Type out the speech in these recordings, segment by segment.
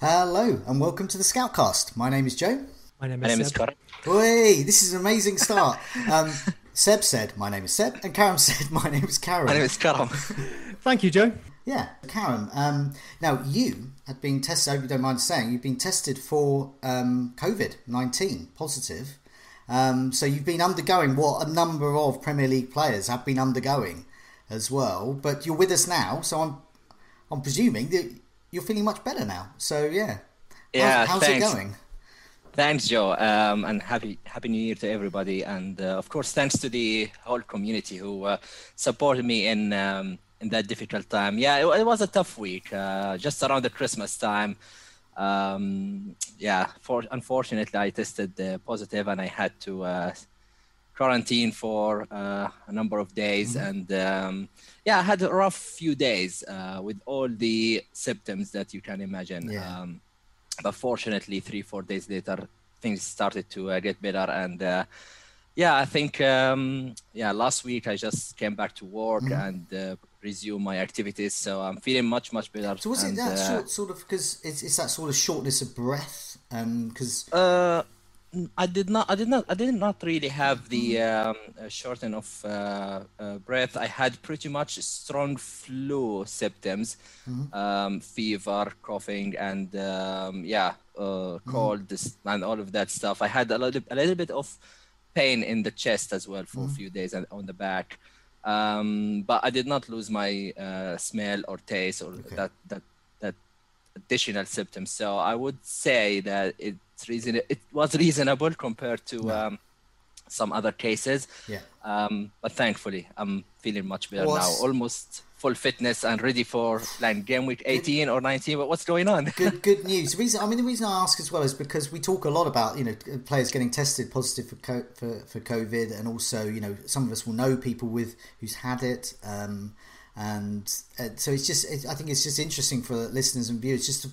Hello and welcome to the Scoutcast. My name is Joe. My name is, My name is Seb. Karim. Hey, this is an amazing start. Um, Seb said, "My name is Seb," and Karen said, "My name is Karen." My name is Karam. Thank you, Joe. Yeah, Karen. Um, now you had been tested. I hope you don't mind saying you've been tested for um, COVID nineteen positive. Um, so you've been undergoing what a number of Premier League players have been undergoing as well. But you're with us now, so I'm I'm presuming that you're feeling much better now. So yeah, Yeah, how's, how's it thanks. going? Thanks, Joe, um, and happy Happy New Year to everybody, and uh, of course, thanks to the whole community who uh, supported me in um, in that difficult time. Yeah, it, it was a tough week, uh, just around the Christmas time. Um, yeah, for unfortunately, I tested uh, positive, and I had to uh, quarantine for uh, a number of days, and um, yeah, I had a rough few days uh, with all the symptoms that you can imagine. Yeah. Um, but fortunately three four days later things started to uh, get better and uh, yeah i think um, yeah last week i just came back to work Mm-hmm. and uh, resume my activities so i'm feeling much much better So was it and, that uh, short, sort of because it's, it's that sort of shortness of breath? Because uh, I did not. I did not. I did not really have the um, uh, shorten of uh, uh, breath. I had pretty much strong flu symptoms, um, fever, coughing, and um, yeah, uh, cold this- and all of that stuff. I had a little, a little bit of pain in the chest as well for a few days and on the back. Um, but I did not lose my uh, smell or taste or that that that additional symptoms. So I would say that it's reason it was reasonable compared to um, some other cases. yeah, Um, but thankfully, I'm feeling much better now. Almost full fitness and ready for like game week 18 or 19. But what's going on? good good news. The reason I mean the reason I ask as well is because we talk a lot about you know players getting tested positive for co- for, for COVID, and also you know some of us will know people with who's had it. Um, and uh, so it's just it, I think it's just interesting for listeners and viewers just to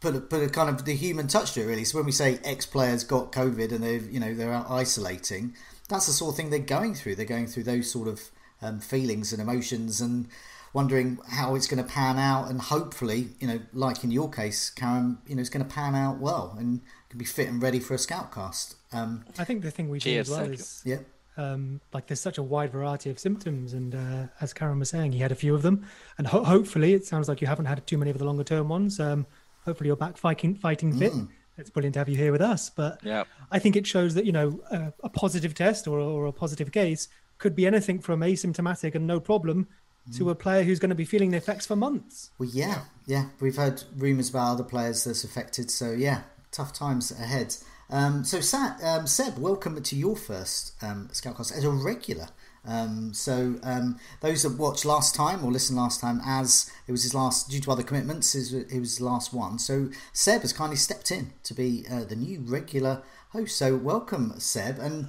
put a, put a kind of the human touch to it really. So when we say ex players got COVID and they've you know they're isolating, that's the sort of thing they're going through. They're going through those sort of um, feelings and emotions and wondering how it's going to pan out and hopefully you know like in your case Karen you know it's going to pan out well and can be fit and ready for a scout cast um I think the thing we do as well is yeah um, like there's such a wide variety of symptoms, and uh, as Karen was saying, he had a few of them, and ho- hopefully it sounds like you haven't had too many of the longer term ones. Um, hopefully you're back fighting fighting fit. It's brilliant to have you here with us, but Yeah. I think it shows that you know a, a positive test or, or a positive case could be anything from asymptomatic and no problem to a player who's going to be feeling the effects for months. well yeah yeah we've heard rumours about other players that's affected so yeah tough times ahead um so Sa- um, Seb welcome to your first um scout cast as a regular um, so um, those that watched last time or listened last time, as it was his last due to other commitments, is it was his last one. So Seb has kindly stepped in to be uh, the new regular host. So welcome, Seb, and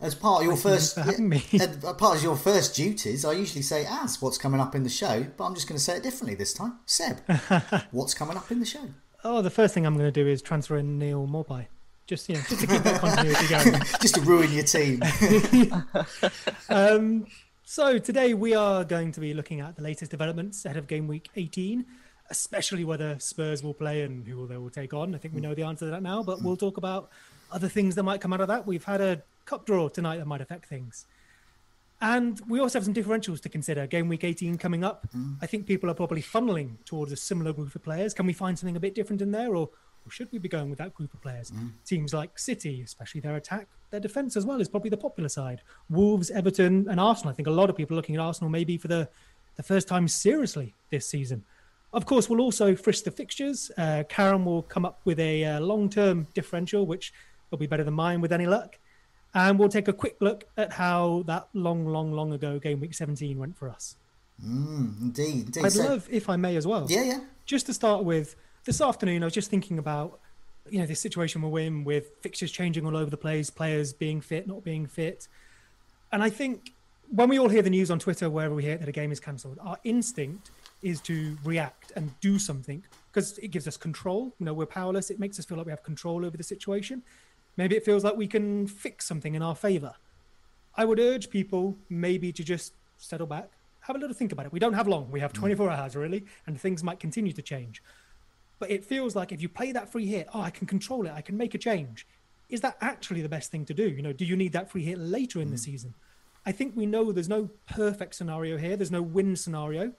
as part of your Oh. First for having me. and a part of your first duties, I usually say as what's coming up in the show, but I'm just going to say it differently this time. Seb, what's coming up in the show? Oh, the first thing I'm going to do is transfer in Neal Maupay. Just you know, just to keep that continuity going. Just to ruin your team. Um, so today we are going to be looking at the latest developments ahead of game week 18, especially whether Spurs will play and who they will take on. I think we hmm. know the answer to that now, but hmm. we'll talk about other things that might come out of that. We've had a cup draw tonight that might affect things. And we also have some differentials to consider. Game week 18 coming up. Hmm. I think people are probably funneling towards a similar group of players. Can we find something a bit different in there, or, or should we be going with that group of players? Teams like City, especially their attack, their defence as well, is probably the popular side. Wolves, Everton, and Arsenal. I think a lot of people are looking at Arsenal maybe for the, the first time seriously this season. Of course, we'll also frisk the fixtures. Uh, Karen will come up with a uh, long term differential, which It'll be better than mine with any luck. And we'll take a quick look at how that long, long, long ago game week 17 went for us. Mm, indeed, indeed. I'd So- love, if I may as well, yeah, yeah. just to start with, this afternoon I was just thinking about, you know, this situation we're in with fixtures changing all over the place, players being fit, not being fit. And I think when we all hear the news on Twitter, wherever we hear that a game is cancelled, our instinct is to react and do something because it gives us control. You know, we're powerless. It makes us feel like we have control over the situation. Maybe it feels like we can fix something in our favor. I would urge people maybe to just settle back, have a little think about it. We don't have long. We have mm. 24 hours really, and things might continue to change. But it feels like if you play that free hit, oh, I can control it. I can make a change. Is that actually the best thing to do? You know, do you need that free hit later in the mm. season? I think we know there's no perfect scenario here. There's no win scenario.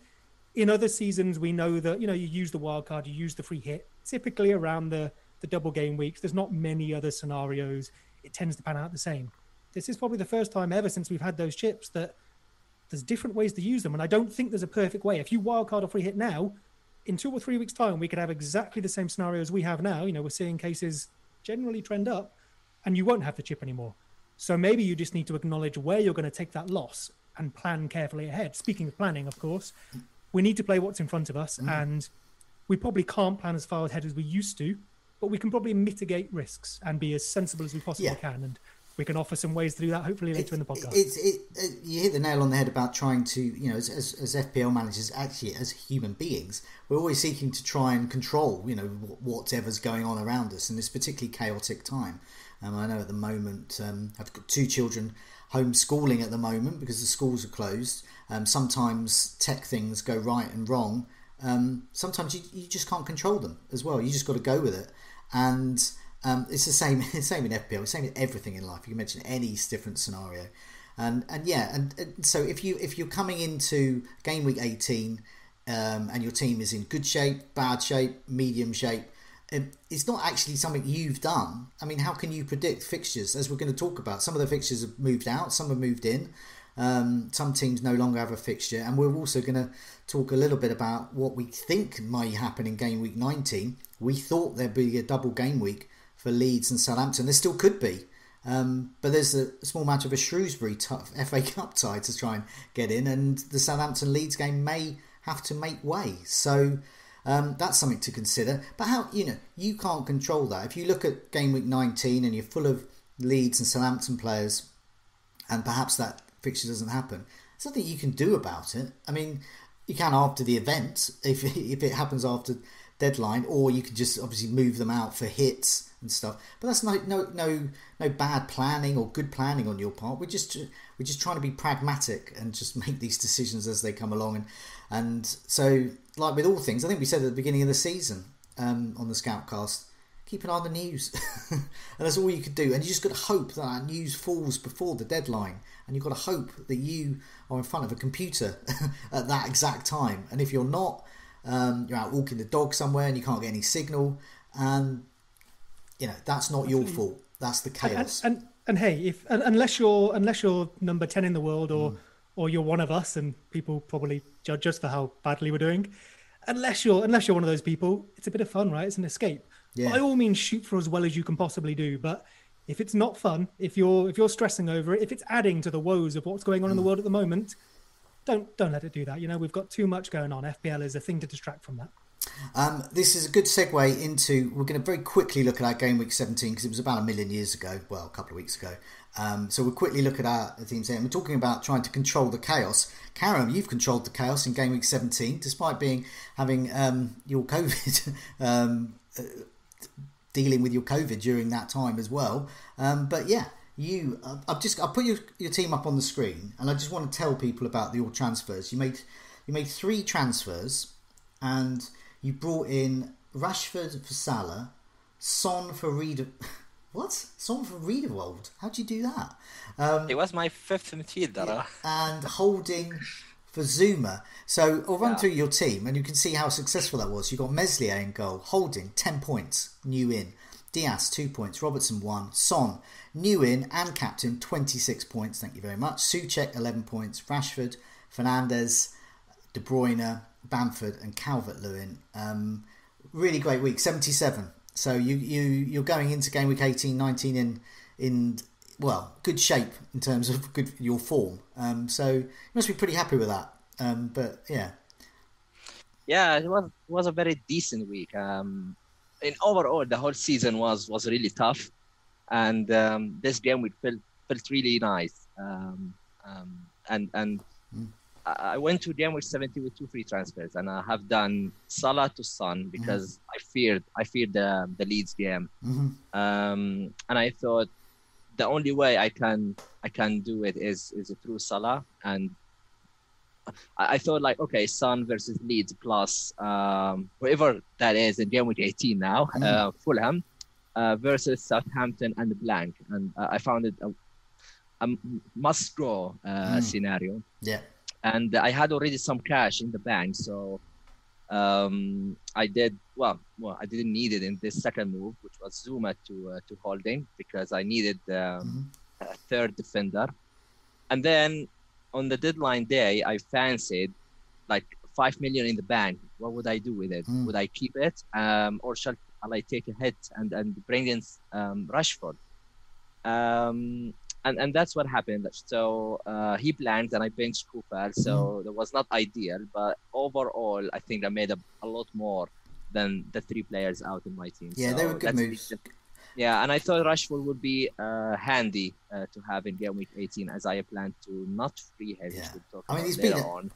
In other seasons, we know that you know you use the wild card, you use the free hit. Typically around the the double game weeks, there's not many other scenarios. It tends to pan out the same. This is probably the first time ever since we've had those chips that there's different ways to use them, and I don't think there's a perfect way. If you wild card or free hit now, in two or three weeks' time, we could have exactly the same scenario as we have now. You know, we're seeing cases generally trend up, and you won't have the chip anymore. So maybe you just need to acknowledge where you're going to take that loss and plan carefully ahead. Speaking of planning, of course, we need to play what's in front of us, mm. and we probably can't plan as far ahead as we used to, but we can probably mitigate risks and be as sensible as we possibly Yeah. can. And we can offer some ways to do that hopefully later in the podcast. It, it, you hit the nail on the head about trying to you know as, as, as FPL managers actually as human beings we're always seeking to try and control you know whatever's going on around us in this particularly chaotic time. Um, I know at the moment um, I've got two children homeschooling at the moment because the schools are closed. Um, sometimes tech things go right and wrong. Um, sometimes you, you just can't control them as well. You just got to go with it and um, it's the same same in FPL, same in everything in life. You can mention any different scenario, and and yeah, and, and so if you if you're coming into game week 18 um, and your team is in good shape, bad shape, medium shape. um, It's not actually something you've done. I mean, how can you predict fixtures? As we're going to talk about, some of the fixtures have moved out, some have moved in. Um, some teams no longer have a fixture, and we're also going to talk a little bit about what we think might happen in game week 19. We thought there'd be a double game week for Leeds and Southampton. There still could be, um, but there's a small match of a Shrewsbury FA Cup tie to try and get in, and the Southampton Leeds game may have to make way. So um, that's something to consider. But how you know you can't control that. If you look at game week 19 and you're full of Leeds and Southampton players, and perhaps that fixture doesn't happen, there's nothing you can do about it. I mean, you can after the event if if it happens after deadline, or you can just obviously move them out for hits and stuff. But that's no no no no bad planning or good planning on your part. We're just we're just trying to be pragmatic and just make these decisions as they come along. And and so like with all things, I think we said at the beginning of the season um, on the Scoutcast. Keep an eye on the news, and that's all you could do. And you just got to hope that news falls before the deadline, and you've got to hope that you are in front of a computer at that exact time. And if you're not, um, you're out walking the dog somewhere and you can't get any signal, and you know that's not your fault. That's the and, chaos. and and hey, if un- unless you're unless you're number ten in the world, Mm. or or you're one of us, and people probably judge us for how badly we're doing. Unless you're unless you're one of those people, it's a bit of fun, right? It's an escape. Yeah. By all means, shoot for as well as you can possibly do. But if it's not fun, if you're if you're stressing over it, if it's adding to the woes of what's going on in Mm. the world at the moment, don't don't let it do that. You know, we've got too much going on. FPL is a thing to distract from that. Um, this is a good segue into. We're going to very quickly look at our game week 17 because it was about a million years ago. Well, a couple of weeks ago. Um, so we'll quickly look at our teams here. We're talking about trying to control the chaos. Karen, you've controlled the chaos in game week 17, despite being having um, your COVID, um, uh, dealing with your COVID during that time as well. Um, but yeah, you. I've just I put your, your team up on the screen, and I just want to tell people about your transfers. You made you made three transfers and you brought in Rashford for Salah, Son for Reader. What? Son for Riederwald? How'd you do that? Um, It was my fifth midfielder. and Holding for Zouma. So I'll run Yeah. through your team and you can see how successful that was. You got Meslier in goal, Holding 10 points, new in. Dias 2 points, Robertson 1, Son new in and captain 26 points, thank you very much. Soucek 11 points, Rashford, Fernandes, De Bruyne, Bamford and Calvert Lewin. Um, really great week, 77. So you you you're going into game week 18, 19 in in well good shape in terms of good your form. Um, so you must be pretty happy with that. Um, but yeah, yeah, it was it was a very decent week. Um, in overall, the whole season was was really tough, and um, this game we felt felt really nice. Um, um, and and mm. I went to game with 70 with two free transfers, and I have done Salah to Son because mm. I feared I feared the the Leeds game, mm-hmm. um, and I thought the only way I can I can do it is is through Salah, and I, I thought like okay, Son versus Leeds plus um, whoever that is in game week 18 now, mm. uh, Fulham uh, versus Southampton and Blank, and uh, I found it a, a must draw uh, mm. scenario. Yeah and I had already some cash in the bank, so um, I did well. Well, I didn't need it in this second move, which was Zouma to uh, to holding because I needed um, mm-hmm. a third defender, and then on the deadline day, I fancied like five million in the bank. What would I do with it? Mm. Would I keep it, um, or shall I take a hit and and bring in um, Rashford? Um, and and that's what happened. So uh, he blanked, and I benched Cooper. So mm-hmm. that was not ideal, but overall, I think I made a, a lot more than the three players out in my team. Yeah, so they were good moves. Yeah, and I thought Rashford would be uh, handy uh, to have in game week 18, as I planned to not free him. Yeah. I mean, he's been. A, on.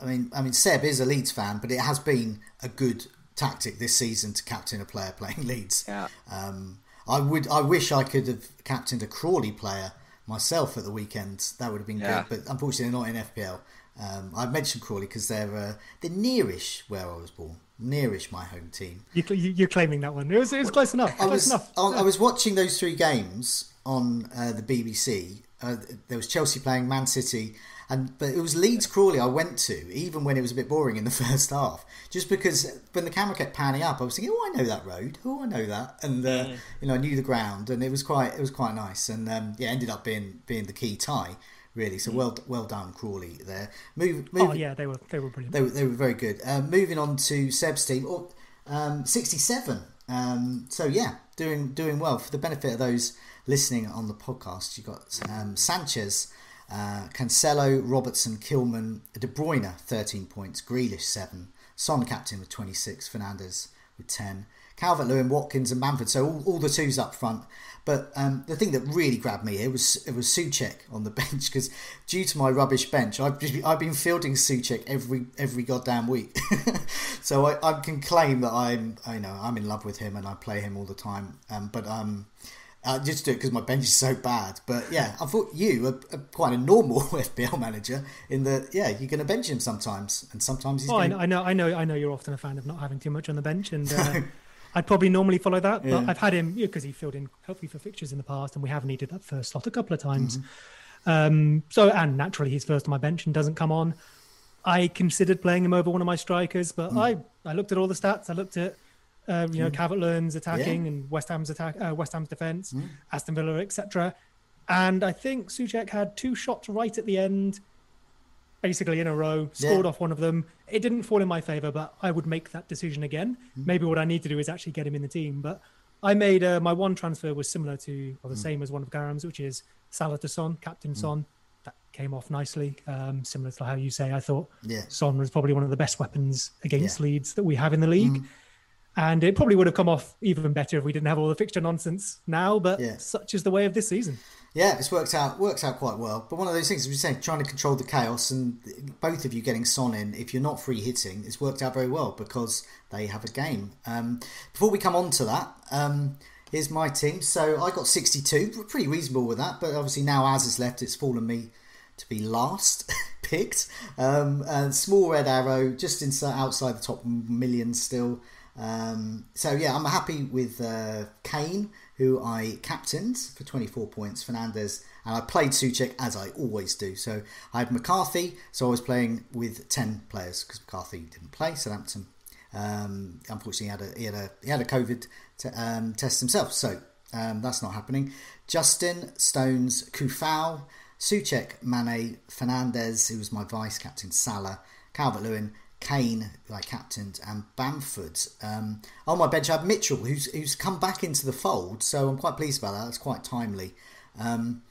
I mean, I mean, Seb is a Leeds fan, but it has been a good tactic this season to captain a player playing Leeds. Yeah. Um, I would. I wish I could have captained a Crawley player myself at the weekend. That would have been yeah. good, but unfortunately not in FPL. Um, I mentioned Crawley because they're uh, they're nearish where I was born, nearish my home team. You, are claiming that one. It was, it was close enough. I close was, enough. I, I, was watching those three games on uh, the BBC. Uh, there was Chelsea playing Man City, and but it was Leeds Crawley I went to, even when it was a bit boring in the first half, just because when the camera kept panning up, I was thinking, oh, I know that road, oh, I know that, and uh, mm. you know, I knew the ground, and it was quite, it was quite nice, and um, yeah, ended up being being the key tie. Really, so mm. well, well done, Crawley. There, move, move. Oh yeah, they were, they were brilliant. They were, they were very good. Uh, moving on to Seb's team, oh, um, sixty-seven. Um, so yeah, doing doing well. For the benefit of those listening on the podcast, you got um, Sanchez uh, Cancelo, Robertson, Kilman, De Bruyne 13 points, Grealish 7, Son captain with 26, Fernandes with 10, Calvert Lewin, Watkins, and Bamford. So all, all the twos up front. But um, the thing that really grabbed me here was it was Soucek on the bench because due to my rubbish bench, I've I've been fielding Soucek every every goddamn week. so I, I, can claim that I'm I know I'm in love with him and I play him all the time. Um, but um, uh, just do it because my bench is so bad. But yeah, I thought you are, are quite a normal FPL manager in that yeah you're going to bench him sometimes, and sometimes he's. Oh, going... I know, I know, I know. You're often a fan of not having too much on the bench, and uh, I'd probably normally follow that. But yeah. I've had him because he filled in hopefully for fixtures in the past, and we have needed that first slot a couple of times. Mm-hmm. Um, so and naturally he's first on my bench and doesn't come on. I considered playing him over one of my strikers, but mm. I I looked at all the stats. I looked at uh, you know, mm. Calvert Lewin's attacking yeah. and West Ham's attack, uh, West Ham's defense, mm. Aston Villa, etc. And I think Soucek had two shots right at the end, basically in a row, scored yeah. off one of them. It didn't fall in my favour, but I would make that decision again. Mm. Maybe what I need to do is actually get him in the team. But I made uh, my one transfer was similar to, or the mm. same as one of Karam's, which is Salah to Son, Captain mm. Son. That came off nicely, um, similar to how you say. I thought yeah. Son was probably one of the best weapons against yeah. Leeds that we have in the league. And it probably would have come off even better if we didn't have all the fixture nonsense now. But yeah. such is the way of this season. Yeah, it's worked out works out quite well. But one of those things, as we say, trying to control the chaos, and both of you getting Son in, if you're not free hitting, it's worked out very well because they have a game. Um, before we come on to that, um, here's my team. So I got 62, pretty reasonable with that. But obviously now as is left, it's fallen me to be last picked. Um, and small red arrow, just inside outside the top million still. Um, so yeah, I'm happy with uh, Kane, who I captained for 24 points, Fernandes and I played Soucek as I always do. So I had McCarthy, so I was playing with 10 players because McCarthy didn't play Southampton. Um, unfortunately, had a he had a he had a COVID t- um, test himself, so um, that's not happening. Justin Stones, Coufal, Soucek, Mane, Fernandes, who was my vice captain, Salah, Calvert Lewin, Kane, like captained, and Bamford. Um, on my bench, I have Mitchell, who's who's come back into the fold, so I'm quite pleased about that. That's quite timely. Um,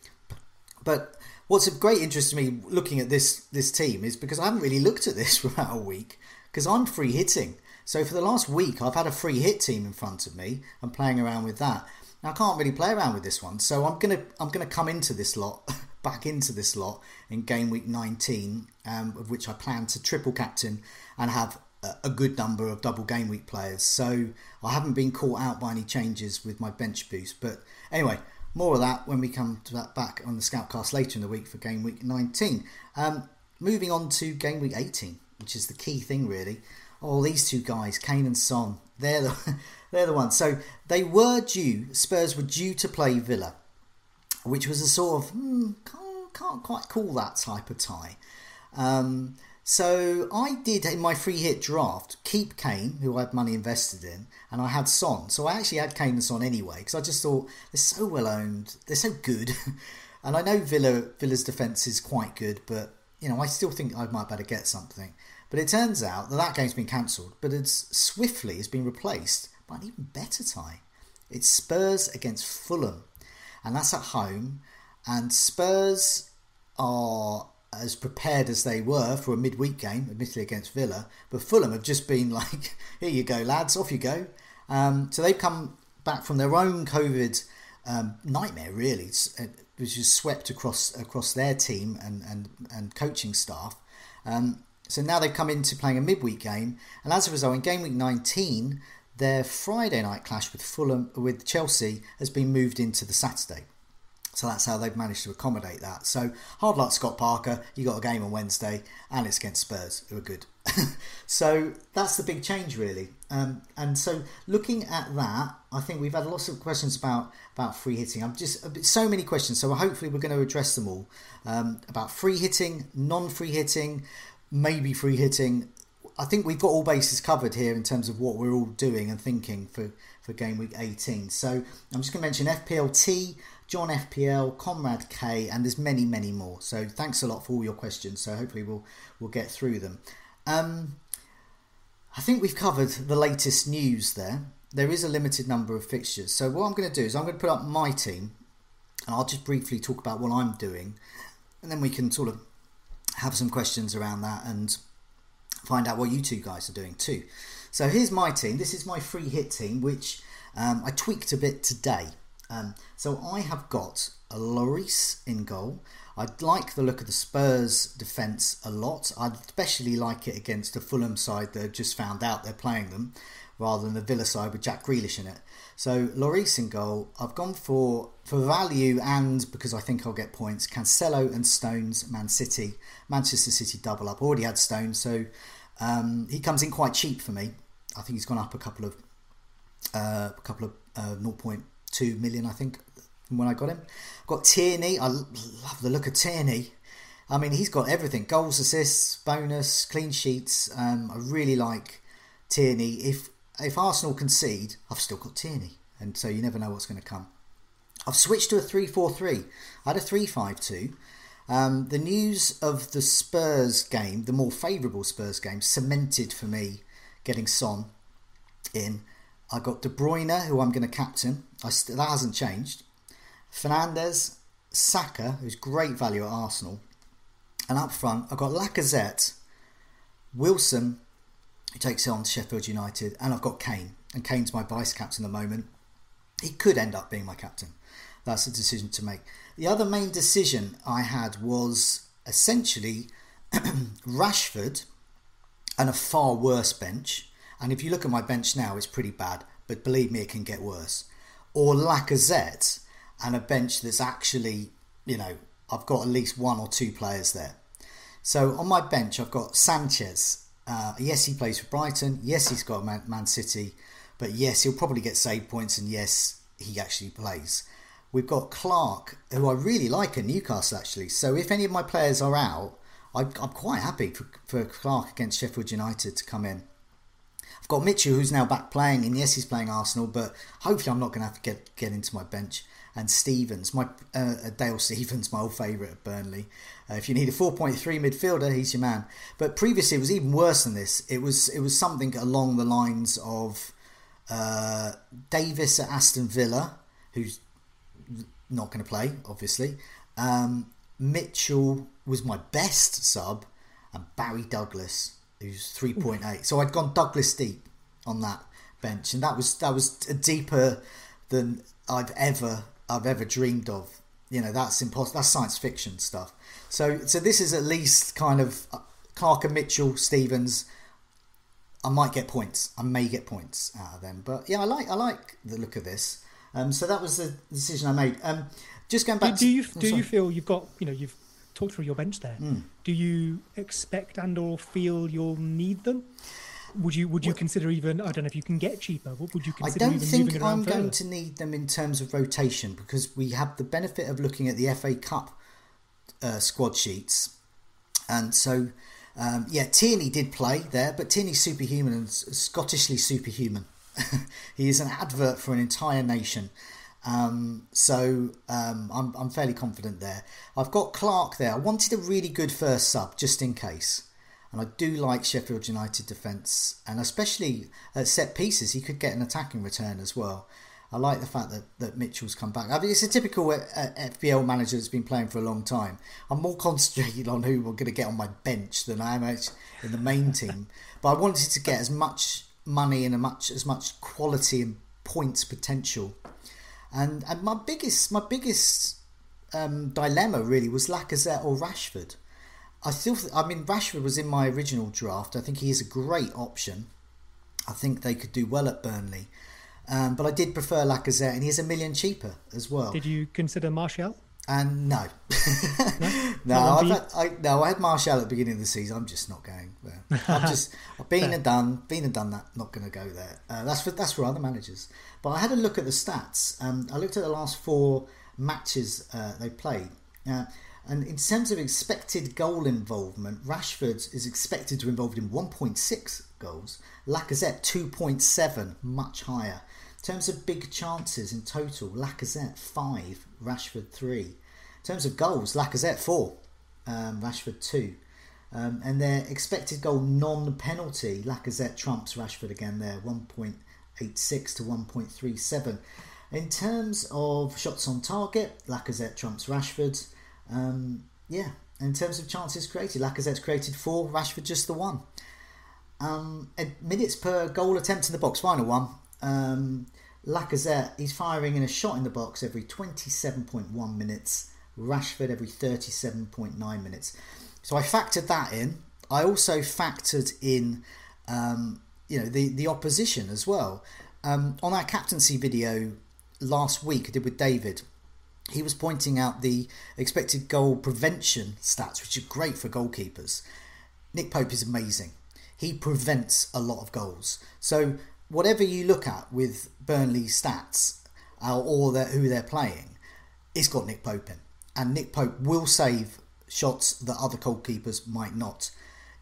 but what's of great interest to me looking at this this team is because I haven't really looked at this for about a week because I'm free hitting. So for the last week, I've had a free hit team in front of me and playing around with that. Now I can't really play around with this one, so I'm gonna I'm gonna come into this lot back into this lot in game week 19, um, of which I plan to triple captain and have a, good number of double game week players. So I haven't been caught out by any changes with my bench boost. But anyway, more of that when we come to that back on the Scoutcast later in the week for game week 19. Um, moving on to game week 18, which is the key thing really. Oh, these two guys, Kane and Son, they're the they're the ones. So they were due. Spurs were due to play Villa, which was a sort of hmm, can't, can't quite call that type of tie. Um, so I did in my free hit draft keep Kane, who I had money invested in, and I had Son. So I actually had Kane and Son anyway because I just thought they're so well owned, they're so good, and I know Villa Villa's defense is quite good, but you know I still think I might better get something. But it turns out that that game's been cancelled, but it's swiftly has been replaced by an even better tie. It's Spurs against Fulham, and that's at home. And Spurs are as prepared as they were for a midweek game, admittedly against Villa. But Fulham have just been like, here you go, lads, off you go. Um, so they've come back from their own COVID um, nightmare, really, which is swept across across their team and, and, and coaching staff. Um, so now they've come into playing a midweek game, and as a result, in game week 19, their Friday night clash with Fulham with Chelsea has been moved into the Saturday. So that's how they've managed to accommodate that. So hard luck, Scott Parker. You got a game on Wednesday, and it's against Spurs, who are good. so that's the big change, really. Um, and so looking at that, I think we've had lots of questions about about free hitting. I'm just so many questions. So hopefully we're going to address them all um, about free hitting, non-free hitting, maybe free hitting. I think we've got all bases covered here in terms of what we're all doing and thinking for, for game week 18. So I'm just going to mention FPLT. John FPL, Comrade K, and there's many, many more. So thanks a lot for all your questions. So hopefully we'll we'll get through them. Um, I think we've covered the latest news there. There is a limited number of fixtures. So what I'm going to do is I'm going to put up my team, and I'll just briefly talk about what I'm doing, and then we can sort of have some questions around that and find out what you two guys are doing too. So here's my team. This is my free hit team, which um, I tweaked a bit today. Um, so I have got a Lloris in goal. I like the look of the Spurs defence a lot. I'd especially like it against the Fulham side that have just found out they're playing them, rather than the Villa side with Jack Grealish in it. So Lloris in goal. I've gone for for value and because I think I'll get points. Cancelo and Stones, Man City, Manchester City double up. Already had Stones, so um, he comes in quite cheap for me. I think he's gone up a couple of uh, a couple of uh, 0.2 million, I think, when I got him. Got Tierney. I love the look of Tierney. I mean, he's got everything: goals, assists, bonus, clean sheets. Um, I really like Tierney. If if Arsenal concede, I've still got Tierney, and so you never know what's going to come. I've switched to a 3-4-3. I had a 3-5-2. Um, the news of the Spurs game, the more favourable Spurs game, cemented for me getting Son in. I got De Bruyne, who I'm going to captain. St- that hasn't changed. Fernandes, Saka, who's great value at Arsenal. And up front, I've got Lacazette, Wilson, who takes on Sheffield United, and I've got Kane. And Kane's my vice captain at the moment. He could end up being my captain. That's a decision to make. The other main decision I had was essentially Rashford and a far worse bench. And if you look at my bench now, it's pretty bad, but believe me, it can get worse. Or Lacazette and a bench that's actually, you know, I've got at least one or two players there. So on my bench, I've got Sanchez. Uh, yes, he plays for Brighton. Yes, he's got Man, Man City. But yes, he'll probably get save points. And yes, he actually plays. We've got Clark, who I really like at Newcastle, actually. So if any of my players are out, I, I'm quite happy for, for Clark against Sheffield United to come in. I've got Mitchell, who's now back playing, and yes, he's playing Arsenal, but hopefully I'm not going to have to get get into my bench. And Stephens, my uh, Dale Stephens, my old favourite at Burnley. Uh, if you need a 4.3 midfielder, he's your man. But previously, it was even worse than this. It was it was something along the lines of uh, Davis at Aston Villa, who's not going to play, obviously. Um, Mitchell was my best sub, and Barry Douglas, who's three point eight. So I'd gone Douglas deep on that bench, and that was that was deeper than I've ever I've ever dreamed of. You know, that's impossible. That's science fiction stuff. So so this is at least kind of uh, Clark and Mitchell, Stephens. I might get points. I may get points out of them, but yeah, I like I like the look of this. Um, so that was the decision I made. Um, just going back. Do, do you to, do you feel you've got you know you've talked through your bench there? Mm. Do you expect and or feel you'll need them? Would you would you well, consider even I don't know if you can get cheaper? What would you consider? I don't think I'm further? going to need them in terms of rotation because we have the benefit of looking at the FA Cup uh, squad sheets, and so. Um, yeah, Tierney did play there, but Tierney's superhuman and Scottishly superhuman. he is an advert for an entire nation. Um, so um, I'm, I'm fairly confident there. I've got Clark there. I wanted a really good first sub just in case. And I do like Sheffield United defence, and especially at set pieces, he could get an attacking return as well. I like the fact that, that Mitchell's come back. I mean, it's a typical uh, FPL manager that's been playing for a long time. I'm more concentrated on who we're going to get on my bench than I am in the main team. But I wanted to get as much money and a much as much quality and points potential. And and my biggest my biggest um, dilemma really was Lacazette or Rashford. I still I mean Rashford was in my original draft. I think he is a great option. I think they could do well at Burnley. Um, but I did prefer Lacazette, and he's a million cheaper as well. Did you consider Martial? And no, no, no, I've had, I, no, I had Martial at the beginning of the season. I'm just not going there. I've just I've been and done, been and done that. Not going to go there. Uh, that's for that's for other managers. But I had a look at the stats. Um, I looked at the last four matches uh, they played. Uh, and in terms of expected goal involvement, Rashford is expected to be involved in 1.6 goals. Lacazette 2.7, much higher. Terms of big chances in total, Lacazette 5, Rashford 3. In terms of goals, Lacazette 4, um, Rashford 2. Um, and their expected goal non penalty, Lacazette trumps Rashford again there, 1.86 to 1.37. In terms of shots on target, Lacazette trumps Rashford. Um, yeah, in terms of chances created, Lacazette's created four, Rashford just the one. Um, minutes per goal attempt in the box, final one. Um, Lacazette, he's firing in a shot in the box every 27.1 minutes. Rashford every 37.9 minutes. So I factored that in. I also factored in, um, you know, the the opposition as well. Um, on our captaincy video last week, I did with David. He was pointing out the expected goal prevention stats, which are great for goalkeepers. Nick Pope is amazing. He prevents a lot of goals. So whatever you look at with Burnley's stats uh, or their, who they're playing, it's got Nick Pope in. And Nick Pope will save shots that other goalkeepers might not.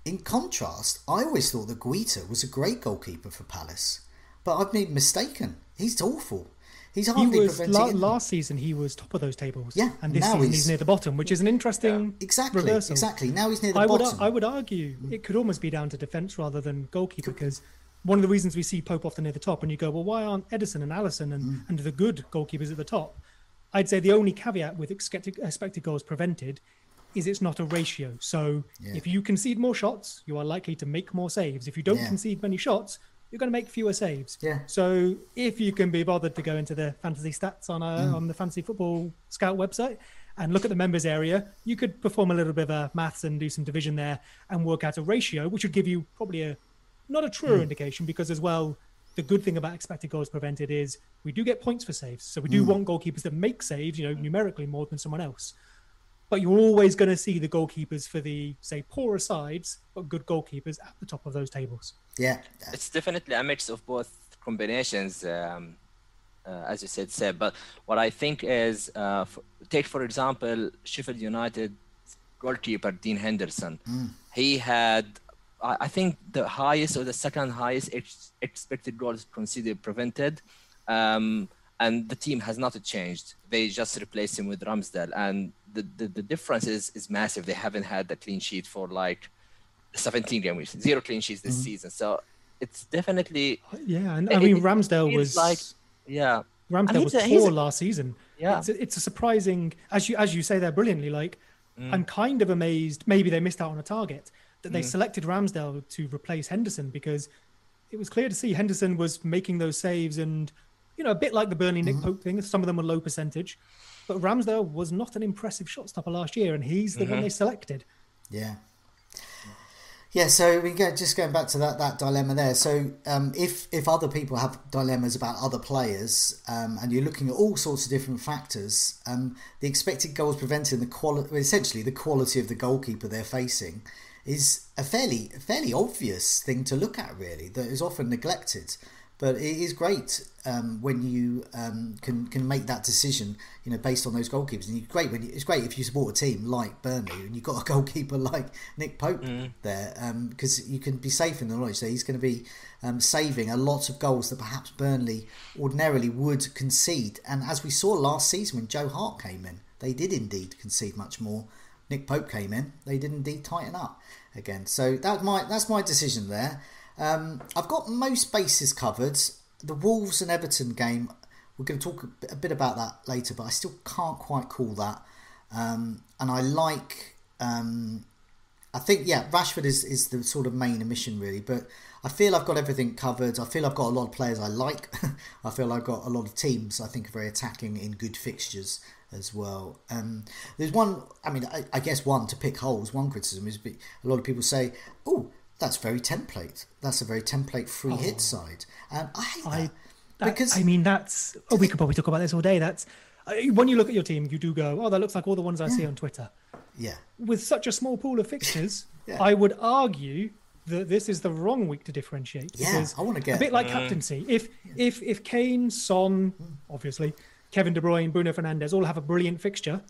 In contrast, I always thought that Guaita was a great goalkeeper for Palace, but I've been mistaken. He's awful. He's hardly he was, la- last season he was top of those tables. Yeah, and this season he's, he's, near the bottom, which is an interesting yeah. exactly reversal. exactly. Now he's near the I bottom. Would, I would argue it could almost be down to defence rather than goalkeeper because one of the reasons we see Pope often near the top, and you go, well, why aren't Ederson and Alisson and, mm. and the good goalkeepers at the top? I'd say the only caveat with expected, expected goals prevented is it's not a ratio. So yeah. if you concede more shots, you are likely to make more saves. If you don't yeah. concede many shots, you're going to make fewer saves. Yeah. So if you can be bothered to go into the fantasy stats on a, mm. on the Fantasy Football Scout website and look at the members area, you could perform a little bit of a maths and do some division there and work out a ratio, which would give you probably a not a truer mm. indication because as well the good thing about expected goals prevented is we do get points for saves so we do mm. want goalkeepers that make saves you know numerically more than someone else but you're always going to see the goalkeepers for the say poorer sides but good goalkeepers at the top of those tables yeah it's definitely a mix of both combinations um, uh, as you said Seb. but what i think is uh, for, take for example sheffield united goalkeeper dean henderson mm. he had I, I think the highest or the second highest ex- expected is considered prevented. Um, and the team has not changed. They just replaced him with Ramsdale, and the, the, the difference is, is massive. They haven't had the clean sheet for like 17 game weeks, zero clean sheets this mm-hmm. season. So it's definitely yeah. And I mean, Ramsdale was like yeah, Ramsdale was a, poor last season. Yeah, it's a, it's a, surprising as you as you say there brilliantly. Like mm. I'm kind of amazed. Maybe they missed out on a target that they mm. selected Ramsdale to replace Henderson because it was clear to see Henderson was making those saves and you know, a bit like the Burnley Nick mm-hmm. Pope thing. Some of them were low percentage, but Ramsdale was not an impressive shot stopper last year, and he's the mm-hmm. one they selected. Yeah. Yeah, so we go just going back to that, that dilemma there. So um, if if other people have dilemmas about other players, um, and you're looking at all sorts of different factors, um, the expected goals prevented, the quality, essentially the quality of the goalkeeper they're facing, is a fairly fairly obvious thing to look at. Really, that is often neglected. But it is great um, when you um, can can make that decision, you know, based on those goalkeepers. And great when you, it's great if you support a team like Burnley and you've got a goalkeeper like Nick Pope mm. there, because um, you can be safe in the knowledge that he's going to be um, saving a lot of goals that perhaps Burnley ordinarily would concede. And as we saw last season when Joe Hart came in, they did indeed concede much more. Nick Pope came in, they did indeed tighten up again. So that's my that's my decision there. Um, I've got most bases covered. The Wolves and Everton game, we're going to talk a bit about that later, but I still can't quite call that. Um, and I like, um, I think, yeah, Rashford is, is the sort of main emission, really. But I feel I've got everything covered. I feel I've got a lot of players I like. I feel I've got a lot of teams I think are very attacking in good fixtures as well. Um, there's one, I mean, I, I, guess one to pick holes, one criticism is a lot of people say, oh, that's very template. That's a very template free oh. hit side. Um, I hate I, that, because I mean that's. Oh, we could probably talk about this all day. That's when you look at your team, you do go, oh, that looks like all the ones I yeah. see on Twitter. Yeah. With such a small pool of fixtures, yeah. I would argue that this is the wrong week to differentiate. Yeah, I want to get a bit like captaincy. If if if Kane, Son, obviously, Kevin De Bruyne, Bruno Fernandes all have a brilliant fixture,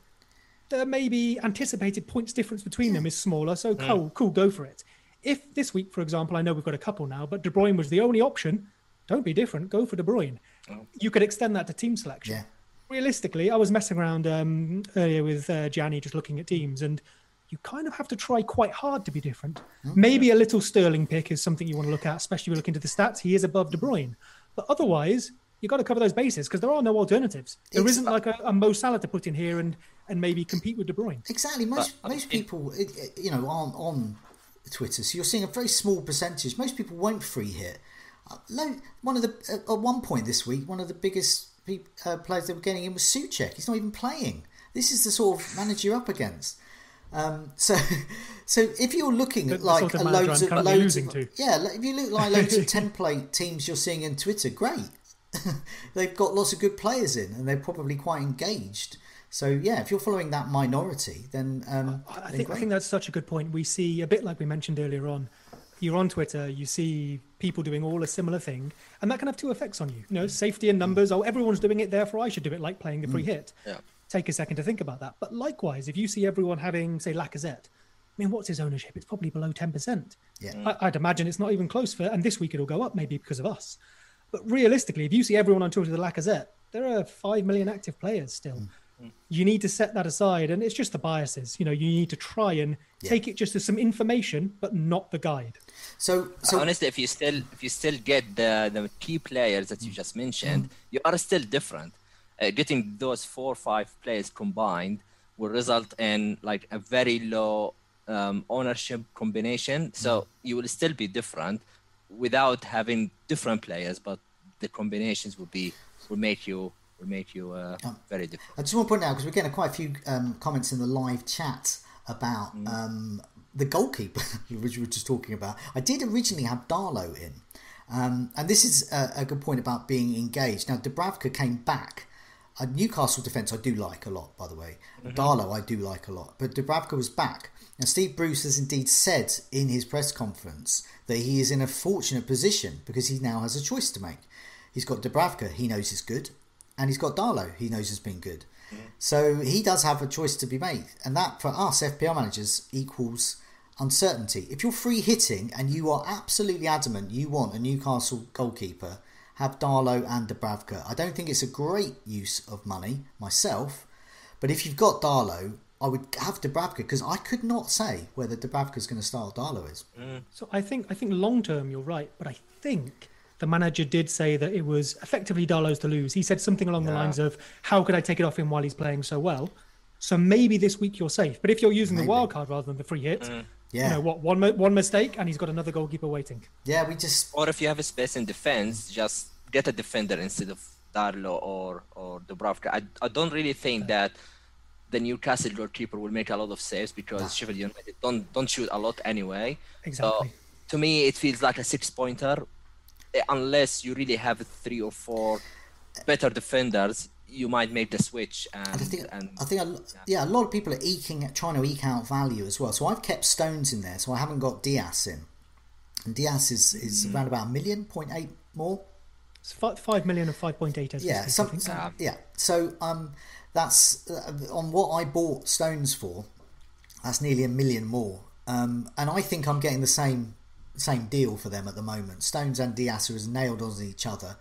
the maybe anticipated points difference between them is smaller. So cool, cool, go for it. If this week, for example, I know we've got a couple now, but De Bruyne was the only option, don't be different. Go for De Bruyne. Oh. You could extend that to team selection. Yeah. Realistically, I was messing around um, earlier with uh, Gianni, just looking at teams, and you kind of have to try quite hard to be different. Mm-hmm. Maybe a little Sterling pick is something you want to look at, especially if you look into the stats. He is above De Bruyne, but otherwise, you've got to cover those bases because there are no alternatives. There not like a, a Mo Salah to put in here and and maybe compete with De Bruyne. Exactly. Most but, most people, you know, aren't on Twitter. So you're seeing a very small percentage. Most people won't free hit. Uh, one of the uh, at one point this week, one of the biggest uh, players they were getting in was Soucek. He's not even playing. This is the sort of manager you're up against. Um, so, so if you're looking at like sort of loads of loads of, yeah, if you look like loads of template teams you're seeing in Twitter, great. They've got lots of good players in, and they're probably quite engaged. So yeah, if you're following that minority, then um, I think I think that's such a good point. We see a bit like we mentioned earlier on. You're on Twitter, you see people doing all a similar thing, and that can have two effects on you. You know, safety and numbers. Oh, everyone's doing it, therefore I should do it. Like playing the free mm. hit. Yeah. Take a second to think about that. But likewise, if you see everyone having, say, Lacazette, I mean, what's his ownership? It's probably below ten percent. Yeah. I, would imagine it's not even close for. And this week it'll go up, maybe because of us. But realistically, if you see everyone on Twitter with the Lacazette, there are five million active players still. Mm you need to set that aside and it's just the biases you know you need to try and yeah. take it just as some information but not the guide so so honestly if you still if you still get the the key players that you just mentioned mm. you are still different uh, getting those four or five players combined will result in like a very low um, ownership combination so mm. you will still be different without having different players but the combinations will be will make you will make you uh, oh. very different. I just want to point out because we're getting quite a few um, comments in the live chat about mm. um, the goalkeeper, which we were just talking about. I did originally have Darlow in, um, and this is a, a, good point about being engaged. Now, Dubravka came back. A Newcastle defence I do like a lot, by the way. mm hmm Darlow I do like a lot, but Dubravka was back. And Steve Bruce has indeed said in his press conference that he is in a fortunate position because he now has a choice to make. He's got Dubravka, he knows is good and he's got Darlow, he knows has been good. So he does have a choice to be made, and that for us FPL managers equals uncertainty. If you're free hitting and you are absolutely adamant you want a Newcastle goalkeeper, have Darlow and Dubravka. I don't think it's a great use of money myself, but if you've got Darlow, I would have Dubravka because I could not say whether Dubravka is going to start Darlow is. Mm. So I think I think long term you're right, but I think the manager did say that it was effectively Darlow's to lose. He said something along yeah. the lines of, "How could I take it off him while he's playing so well?" So maybe this week you're safe. But if you're using maybe. the wild card rather than the free hit, mm. Yeah, you know what? One one mistake and he's got another goalkeeper waiting. Yeah, we just. Or if you have a space in defense, just get a defender instead of Darlow or or Dubravka. I I don't really think that the Newcastle goalkeeper will make a lot of saves because nah. Sheffield United don't don't shoot a lot anyway. Exactly. So to me, it feels like a six pointer, eh, unless you really have three or four better defenders. You might make the switch, and, and I think and, I think a, yeah. yeah. a lot of people are eking trying to eke out value as well. So I've kept Stones in there, so I haven't got Dias in, and Dias is is mm. around about a million point eight more. It's five, five million and five point eight. Yeah, some, some, yeah. So um, that's uh, on what I bought Stones for. That's nearly a million more, um, and I think I'm getting the same same deal for them at the moment. Stones and Dias are as nailed on each other.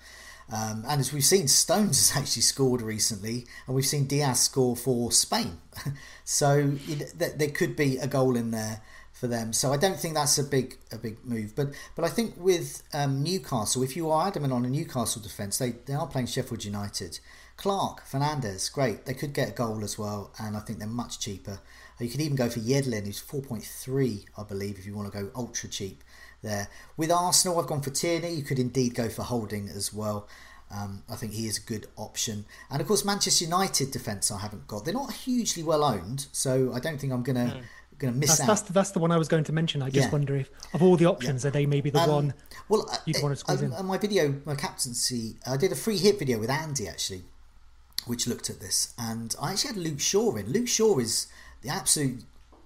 Um, and as we've seen, Stones has actually scored recently, and we've seen Dias score for Spain. so know, th- there could be a goal in there for them. So I don't think that's a big a big move. But but I think with um, Newcastle, if you are adamant on a Newcastle defence, they, they are playing Sheffield United. Clark, Fernandez, great. They could get a goal as well, and I think they're much cheaper. You could even go for Yedlin, who's 4.3, I believe, if you want to go ultra cheap there. With Arsenal, I've gone for Tierney. You could indeed go for Holding as well. Um, I think he is a good option. And of course, Manchester United defence I haven't got. They're not hugely well owned, so I don't think I'm going to. Mm. Going to miss that's, out. That's, that's the one I was going to mention. I just yeah. wonder if, of all the options, yeah. are they maybe the um, one well, you'd uh, want to squeeze uh, in? my video, my captaincy, I did a free hit video with Andy actually, which looked at this, and I actually had Luke Shaw in. Luke Shaw is the absolute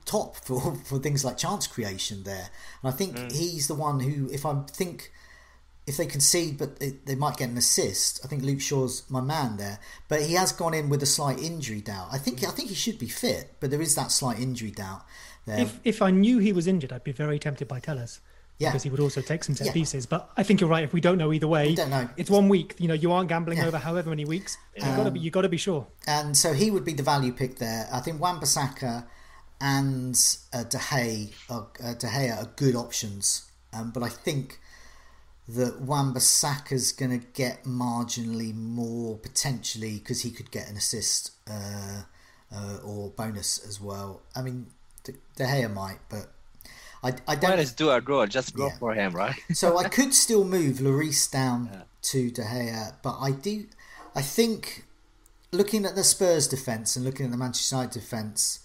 top for for things like chance creation there, and I think mm. he's the one who, if I think. If they concede, but they, they might get an assist, I think Luke Shaw's my man there. But he has gone in with a slight injury doubt. I think I think he should be fit, but there is that slight injury doubt there. If if I knew he was injured, I'd be very tempted by Telles yeah. because he would also take some set yeah. pieces. But I think you're right. If we don't know either way, we don't know. It's one week. You know, you aren't gambling yeah. over however many weeks. You um, got to be. You got to be sure. And so he would be the value pick there. I think Wan-Bissaka and uh, De Gea are, uh, De Gea are good options. Um, but I think that Wan is going to get marginally more potentially because he could get an assist uh, uh, or bonus as well. I mean, De, De Gea might, but I, I don't. Minus do a draw, just go yeah. for him, right? so I could still move Lloris down yeah. to De Gea, but I do. I think looking at the Spurs defence and looking at the Manchester United defence,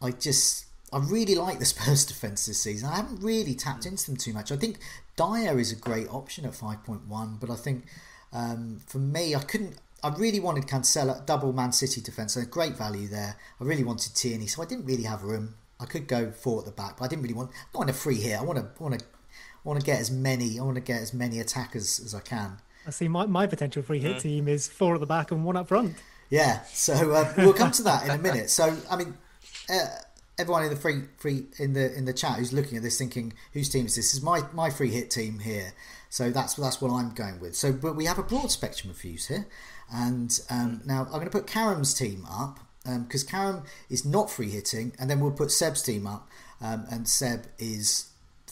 I just I really like the Spurs defence this season. I haven't really tapped into them too much. I think Dier is a great option at five point one, but I think um, for me, I couldn't. I really wanted Cancelo double Man City defence, so great value there. I really wanted Tierney, so I didn't really have room. I could go four at the back, but I didn't really want. I want a free hit. I want to want to want to get as many. I want to get as many attackers as I can. I see. My, my potential free hit team is four at the back and one up front. Yeah. So uh, we'll come to that in a minute. So I mean, uh, everyone in the free free in the in the chat who's looking at this, thinking whose team is this? this is my my free hit team here. So that's that's what I'm going with. So, but we have a broad spectrum of views here, and um, now I'm going to put Karam's team up because um, Karam is not free hitting, and then we'll put Seb's team up, um, and Seb is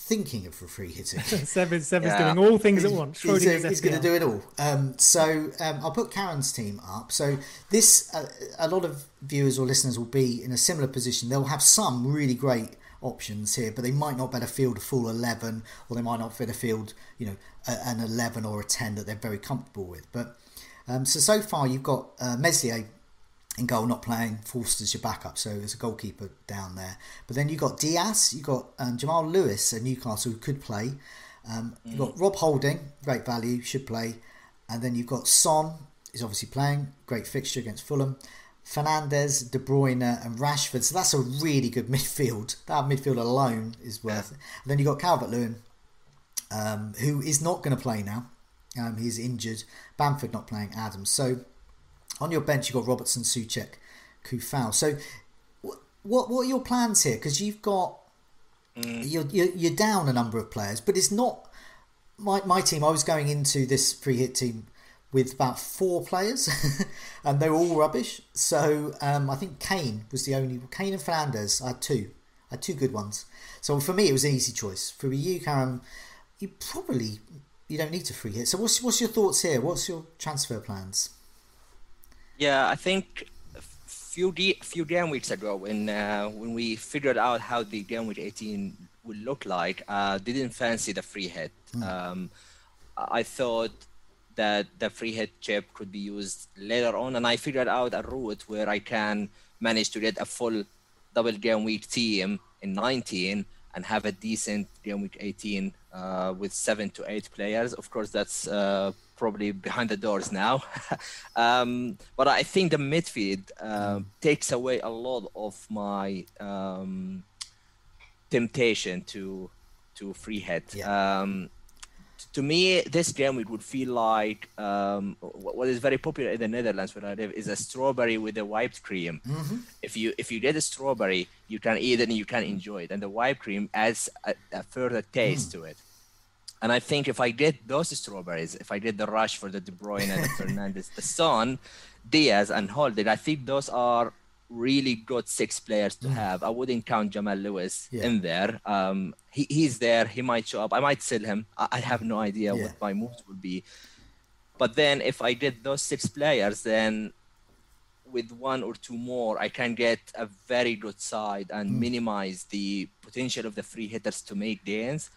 thinking of for free hitting. Is, Seb yeah. is doing all things at once. He's, he's, he's going to do it all. Um, so um, I'll put Karam's team up. So this, uh, a lot of viewers or listeners will be in a similar position. They'll have some really great options here, but they might not better field a full 11 or they might not better field, you know, a, an 11 or a 10 that they're very comfortable with. But um, so, so far you've got uh, Meslier in goal, not playing. Forster's your backup, so there's a goalkeeper down there. But then you've got Dias, you've got um, Jamal Lewis at Newcastle who could play. Um, you've got Rob Holding, great value, should play. And then you've got Son, is obviously playing, great fixture against Fulham. Fernandes, De Bruyne, and Rashford. So that's a really good midfield. That midfield alone is worth it. And then you've got Calvert Lewin, um, who is not going to play now. Um, he's injured. Bamford not playing. Adams. So on your bench, you've got Robertson, Soucek, Coufal. So, what what are your plans here? Because you've got mm. you're, you're, you're down a number of players, but it's not my my team. I was going into this free hit team with about four players, and they were all rubbish. So um, I think Kane was the only Kane and Fernandes. I had two. I had two good ones. So for me, it was an easy choice. For you, Karam, you probably you don't need to free hit. So what's what's your thoughts here? What's your transfer plans? Yeah, I think a few de- few game weeks ago when uh, when we figured out how the game week 18 would look like, uh, didn't fancy the free hit. Mm. Um, I thought that the free hit chip could be used later on, and I figured out a route where I can manage to get a full double game week team in 19 and have a decent game week 18 uh, with seven to eight players. Of course, that's uh, probably behind the doors now. um, but I think the midfield uh, takes away a lot of my um, temptation to to free hit. Yeah. Um, to me, this game it would feel like um, what is very popular in the Netherlands where I live is a strawberry with a whipped cream. Mm-hmm. If you if you get a strawberry, you can eat it and you can enjoy it, and the whipped cream adds a, a further taste mm. to it. And I think if I get those strawberries, if I get the Rashford the De Bruyne and the Fernandes, the Son, Dias, and Holding, I think those are really good six players to mm. have. I wouldn't count Jamal Lewis yeah. in there. Um, he, he's there. He might show up. I might sell him. I, I have no idea yeah. what my moves would be. But then if I did those six players, then with one or two more, I can get a very good side and mm. minimize the potential of the free hitters to make gains.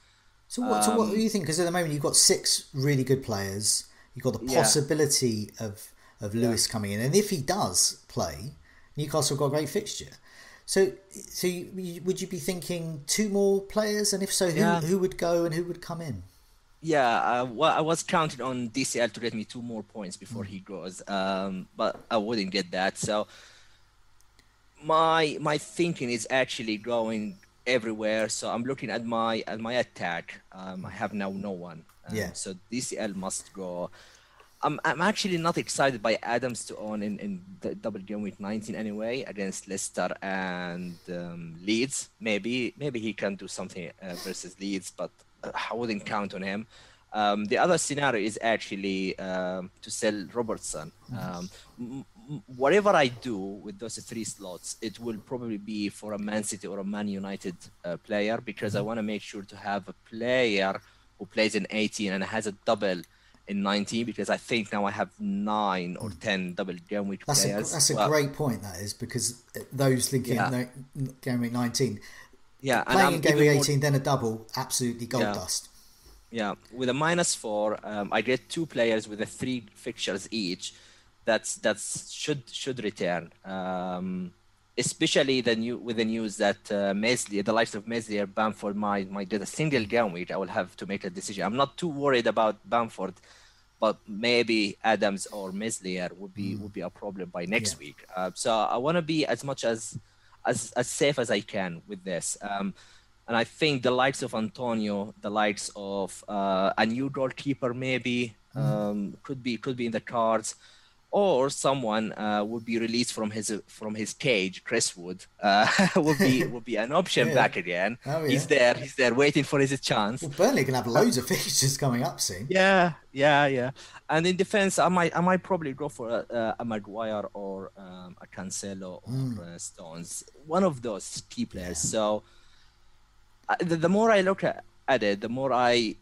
So what, um, so what do you think? Because at the moment you've got six really good players. You've got the possibility yeah. of of Lewis yeah. coming in, and if he does play, Newcastle got a great fixture. So, so you, would you be thinking two more players, and if so, who yeah. who would go and who would come in? Yeah, uh, well, I was counting on DCL to get me two more points before mm. he goes, um, but I wouldn't get that. So my my thinking is actually going everywhere. So I'm looking at my at my attack. Um, I have now no one. Um, yeah. So DCL must go. I'm, I'm actually not excited by Adams to own in, in the double game week 19 anyway against Leicester and um, Leeds. Maybe maybe he can do something uh, versus Leeds, but uh, I wouldn't count on him. Um, the other scenario is actually um, to sell Robertson. Um, m- whatever I do with those three slots, it will probably be for a Man City or a Man United uh, player because I mm-hmm. want to make sure to have a player who plays in 18 and has a double in 19 because I think now I have nine or 10 double game week that's players. A, that's a great point, that is, because those linking yeah. game week 19. Yeah, playing in game week 18, more... then a double, absolutely gold yeah. dust. Yeah, with a minus four, um, I get two players with a three fixtures each. That's that's should should return. Um, especially the new with the news that uh, Meslier, the likes of Meslier, Bamford might might get a single game week. I will have to make a decision. I'm not too worried about Bamford but maybe Adams or Meslier would be mm. would be a problem by next yeah. week. Uh, so I want to be as much as as as safe as I can with this. Um, and I think the likes of Antonio, the likes of uh, a new goalkeeper, maybe mm. um, could be could be in the cards or someone uh, would be released from his from his cage. Chris Wood uh, would be would be an option yeah. back again. Oh, yeah. He's there. He's there waiting for his chance. Well, Burnley can have loads of fixtures coming up soon. Yeah, yeah, yeah. And in defense, I might I might probably go for a, a Maguire or um, a Cancelo or mm. uh, Stones. One of those key players. Yeah. So uh, the, the, more I look at, at it, the more I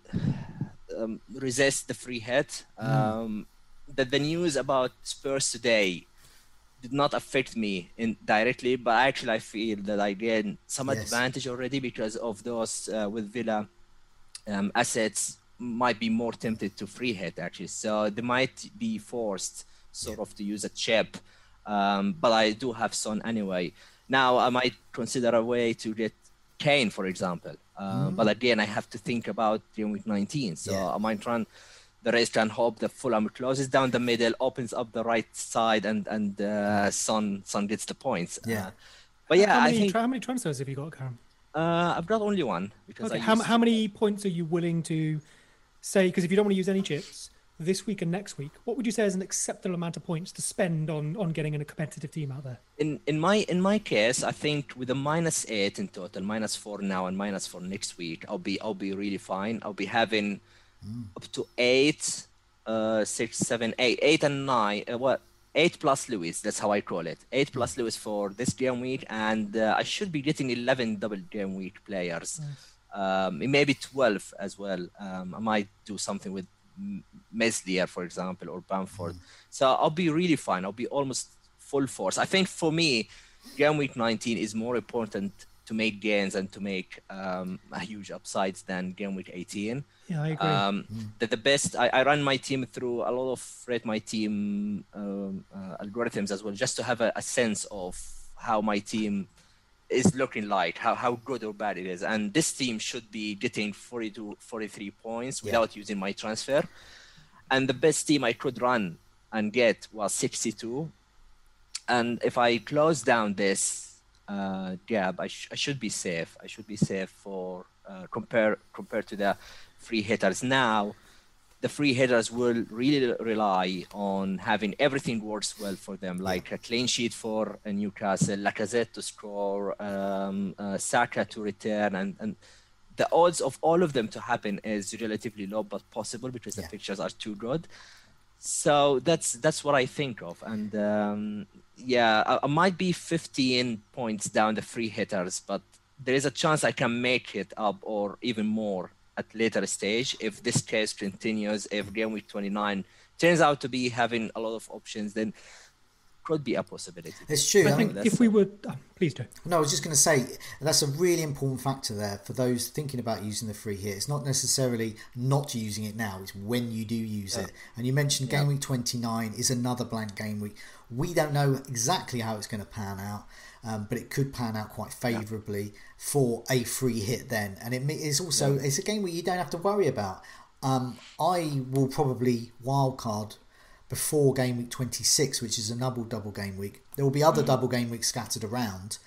um, resist the free hit. Mm. Um, that the news about Spurs today did not affect me in directly, but actually I feel that I gained some yes. advantage already because of those uh, with Villa um, assets might be more tempted to free hit actually. So they might be forced sort yeah. of to use a chip, um, but I do have Son anyway. Now I might consider a way to get Kane, for example. Uh, mm. But again, I have to think about game week 19. So yeah. I might try and the race can hope the Fulham closes down the middle, opens up the right side, and and uh, Son Son gets the points. Yeah. Uh, but yeah, how many, I think, how many transfers have you got, Karam? Uh, I've got only one because okay. how, how many points are you willing to say? Because if you don't want to use any chips, this week and next week, what would you say is an acceptable amount of points to spend on on getting in a competitive team out there? In in my in my case, I think with a minus eight in total, minus four now and minus four next week, I'll be I'll be really fine. I'll be having mm. up to eight, uh, six, seven, eight, eight and nine. Uh, what? Eight plus Lewis. That's how I call it. Eight plus Lewis for this game week, and uh, I should be getting eleven double game week players. Nice. Um, maybe twelve as well. Um, I might do something with Meslier, for example, or Bamford. Mm. So I'll be really fine. I'll be almost full force. I think for me, game week 19 is more important to make gains and to make um, a huge upsides than game week 18. Yeah, I agree. Um, mm. That the best, I, I, run my team through a lot of rate my team um, uh, algorithms as well, just to have a, a sense of how my team is looking like, how, how good or bad it is. And this team should be getting 40 to 43 points without yeah. using my transfer. And the best team I could run and get was 62. And if I close down this uh, gap, I, sh- I should be safe. I should be safe for uh, compare compared to the free hitters. Now, the free hitters will really rely on having everything works well for them, like a clean sheet for Newcastle, Lacazette to score, um, uh, Saka to return, and, and the odds of all of them to happen is relatively low, but possible because the pictures are too good. So that's that's what I think of, and um, yeah, I, I might be 15 points down the free hitters, but there is a chance I can make it up or even more at later stage. If this case continues if game week 29 turns out to be having a lot of options then could be a possibility. It's true i, I think mean, if we would oh, please do. No i was just going to say that's a really important factor there for those thinking about using the free hit. It's not necessarily not using it now it's when you do use yeah. it. And you mentioned game yeah. week 29 is another blank game week. We don't know exactly how it's going to pan out um, but it could pan out quite favourably yeah. for a free hit then. And it is also yeah. it's a game where you don't have to worry about. Um, I will probably wildcard before game week 26, which is a double double game week. There will be other mm. double game weeks scattered around,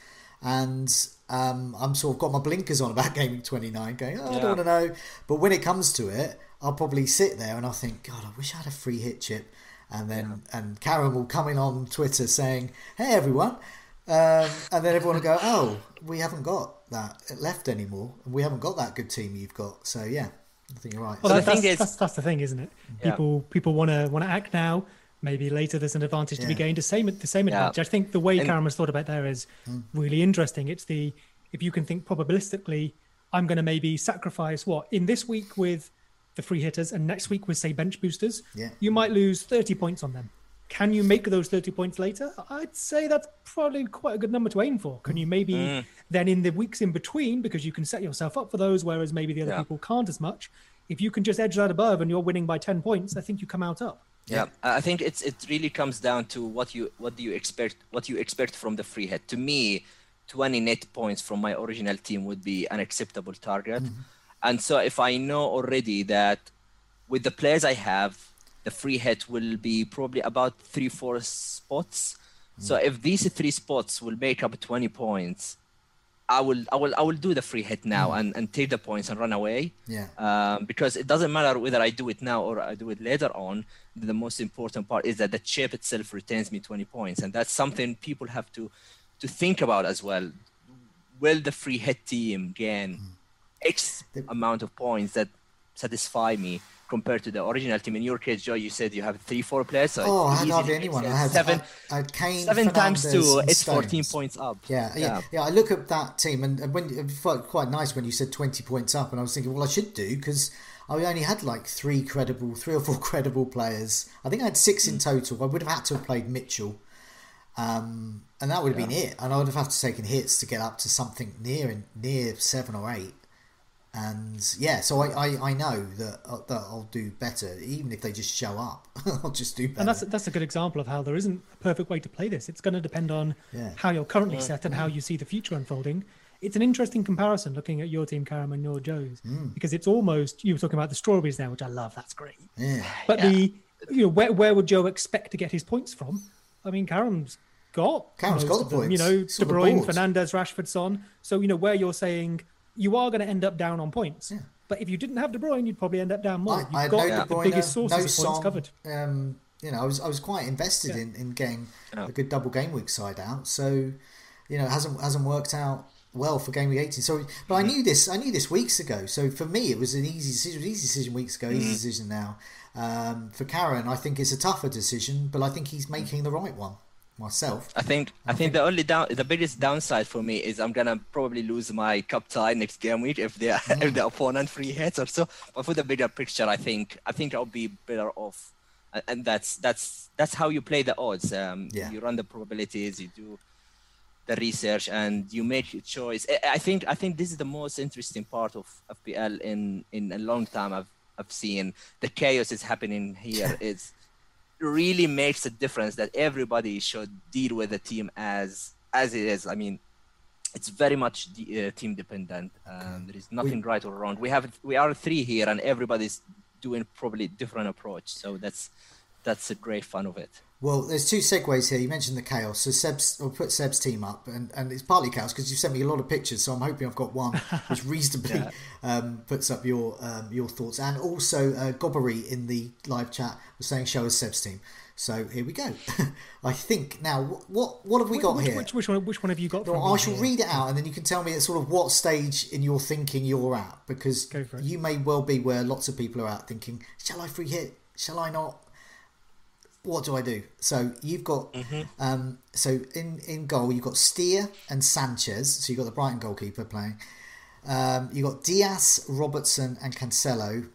and um, I'm sort of got my blinkers on about game week 29, going, oh, yeah. I don't want to know. But when it comes to it, I'll probably sit there and I'll think, God, I wish I had a free hit chip. And then yeah. and Karam will come in on Twitter saying, "Hey everyone, um, and then everyone will go, "Oh, we haven't got that left anymore, and we haven't got that good team you've got." So yeah, I think you're right. Well, that, that's, is, that's, that's, the thing, isn't it? Yeah. People people want to want to act now. Maybe later there's an advantage to yeah. be gained. The same the same advantage. Yeah. I think the way and, Karam has thought about there is mm. really interesting. It's the if you can think probabilistically, I'm going to maybe sacrifice what in this week with the free hitters and next week with say bench boosters. Yeah. You might lose 30 points on them can you make those 30 points later? I'd say that's probably quite a good number to aim for. Can you maybe mm. then in the weeks in between, because you can set yourself up for those, whereas maybe the other yeah. people can't as much, if you can just edge that above and you're winning by 10 points, I think you come out up. Yeah, I think it's it really comes down to what you what do you expect what you expect from the free hit. To me, 20 net points from my original team would be an acceptable target. Mm-hmm. And so if I know already that with the players I have, the free hit will be probably about three, four spots. Mm. So if these three spots will make up 20 points, I will, I will, I will do the free hit now mm. and, and take the points and run away. Yeah. Um, because it doesn't matter whether I do it now or I do it later on. The most important part is that the chip itself retains me 20 points, and that's something people have to, to think about as well. Will the free hit team gain mm. X amount of points that satisfy me? Compared to the original team. In your case, Joe, you said you have three, four players. So oh, I had hardly anyone. I had seven. I, I Kane, seven Fernandes, times two. It's Stones. fourteen points up. Yeah, yeah, yeah, yeah. I look at that team, and, when it felt quite nice when you said twenty points up, and I was thinking, well, I should do because. I only had like three credible, three or four credible players. I think I had six in hmm. total. I would have had to have played Mitchell, um, and that would have yeah. been it. And I would have had to taken hits to get up to something near near seven or eight and yeah, so I, I, I know that uh, that I'll do better, even if they just show up. I'll just do better. And that's that's a good example of how there isn't a perfect way to play this. It's going to depend on yeah. how you're currently yeah. set and how you see the future unfolding. It's an interesting comparison looking at your team, Karam, and your Joe's, mm. because it's almost you were talking about the strawberries now, which I love. That's great. Yeah. But yeah. the you know where where would Joe expect to get his points from? I mean, Karam's got Karam's got the points. You know, De Bruyne, Fernandes, Rashford, Son. So you know where you're saying you are going to end up down on points. Yeah. But if you didn't have De Bruyne, you'd probably end up down more. I, You've I had got no De the Bruyne, biggest sources no of Son, points covered. Um, you know, I was I was quite invested Yeah. in, in getting Yeah. a good double game week side out. So, you know, it hasn't hasn't worked out well for game week eighteen. So, but I knew this I knew this weeks ago. So for me, it was an easy decision. It was an easy decision weeks ago. Easy decision now. Um, for Karam, I think it's a tougher decision, but I think he's making the right one. Myself, I think I think the only down the biggest downside for me is I'm gonna probably lose my cup tie next game week if the if the opponent free hits or so. But for the bigger picture, I think I think I'll be better off, and, and that's that's that's how you play the odds. Um, Yeah. You run the probabilities, you do the research, and you make your choice. I, I think I think this is the most interesting part of FPL in in a long time. I've I've seen the chaos is happening here. it's really makes a difference that everybody should deal with the team as as it is. I mean, it's very much de- uh, team dependent. Um, there is nothing right or wrong. We have we are three here, and everybody's doing probably different approach. So that's that's the great fun of it. Well, there's two segues here. You mentioned the chaos. So Seb's, I'll put Seb's team up, and, and it's partly chaos because you've sent me a lot of pictures. So I'm hoping I've got one which reasonably um, puts up your um, your thoughts. And also, uh, Gobbery in the live chat was saying show us Seb's team. So here we go. I think now what what, what have we got which, here? Which, which one? Which one have you got? Well, from I shall here? read it out, and then you can tell me at sort of what stage in your thinking you're at, because Go for it. you may well be where lots of people are at, thinking, "Shall I free hit? Shall I not? What do I do?" So you've got, um, so in in goal you've got Steer and Sanchez. So you've got the Brighton goalkeeper playing. Um, you've got Dias, Robertson, and Cancelo.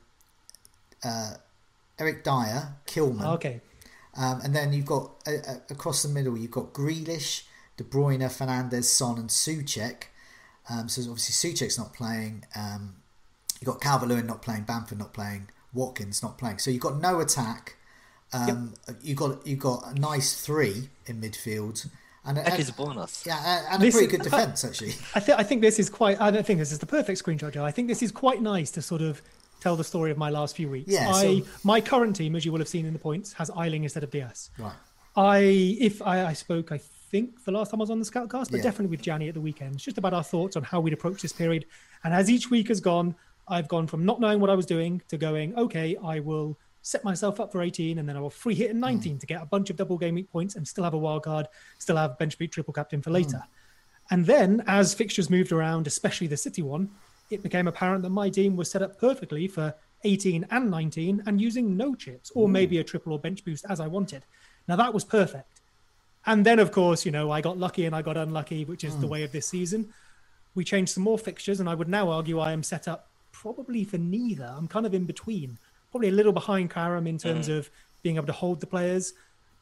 Uh, Eric Dier, Kilman. Okay. Um, and then you've got uh, uh, across the middle, you've got Grealish, De Bruyne, Fernandes, Son, and Soucek. Um, so obviously Soucek's not playing. Um, you've got Calvert Lewin not playing, Bamford not playing, Watkins not playing. So you've got no attack. Um, You've got you've got a nice three in midfield, and, That and- is a bonus. yeah, and- and a This pretty good defence actually. I, th- I think this is quite. I don't think this is the perfect screenshot, Joe. I think this is quite nice to sort of tell the story of my last few weeks. Yeah, I so- my current team, as you will have seen in the points, has Ayling instead of Dias. right. I if I, I spoke, I think the last time I was on the Scoutcast, but Yeah. definitely with Gianni at the weekend, just about our thoughts on how we'd approach this period. And as each week has gone, I've gone from not knowing what I was doing to going, okay, I will set myself up for 18 and then I will free hit in hmm. 19 to get a bunch of double game week points and still have a wild card, still have bench beat triple captain for hmm. later. And then as fixtures moved around, especially the City one, it became apparent that my team was set up perfectly for 18 and 19 and using no chips or hmm. maybe a triple or bench boost as I wanted. Now that was perfect. And then, of course, you know, I got lucky and I got unlucky, which is the way of this season. We changed some more fixtures, and I would now argue I am set up probably for neither. I'm kind of in between, probably a little behind Karam in terms mm. of being able to hold the players,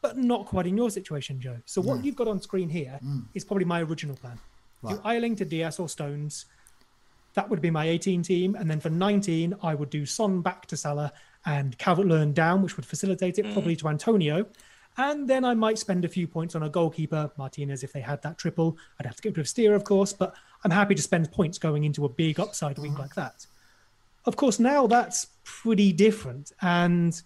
but not quite in your situation, Joe. So what mm. you've got on screen here mm. is probably my original plan. Do Ayling to Dias or Stones. That would be my 18 team. And then for 19, I would do Son back to Salah and Calvert Lewin down, which would facilitate it probably to Antonio. And then I might spend a few points on a goalkeeper, Martinez, if they had that triple. I'd have to get rid of Steer, of course, but I'm happy to spend points going into a big upside week like that. Of course, now that's pretty different. And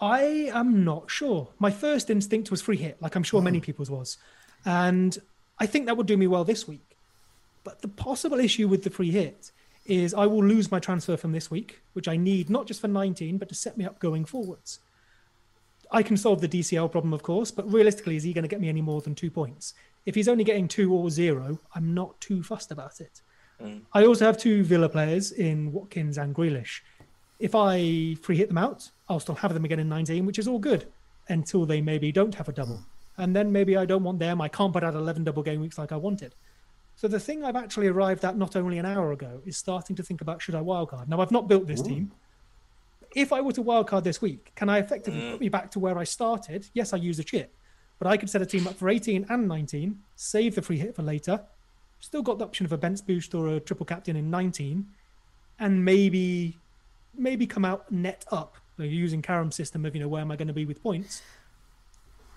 I am not sure. My first instinct was free hit, like I'm sure many hmm. people's was. And I think that would do me well this week. But the possible issue with the free hit is I will lose my transfer from this week, which I need not just for 19, but to set me up going forwards. I can solve the DCL problem, of course, but realistically, is he going to get me any more than two points? If he's only getting two or zero, I'm not too fussed about it. Mm. I also have two Villa players in Watkins and Grealish. If I free hit them out, I'll still have them again in 19, which is all good until they maybe don't have a double. And then maybe I don't want them. I can't put out 11 double game weeks like I wanted. So the thing I've actually arrived at not only an hour ago is starting to think about should I wildcard. Now I've not built this team. If I were to wildcard this week, can I effectively mm. put me back to where I started? Yes, I use a chip, but I could set a team up for 18 and 19, save the free hit for later, still got the option of a bench boost or a triple captain in 19, and maybe maybe come out net up so using Karam's system of you know where am I going to be with points.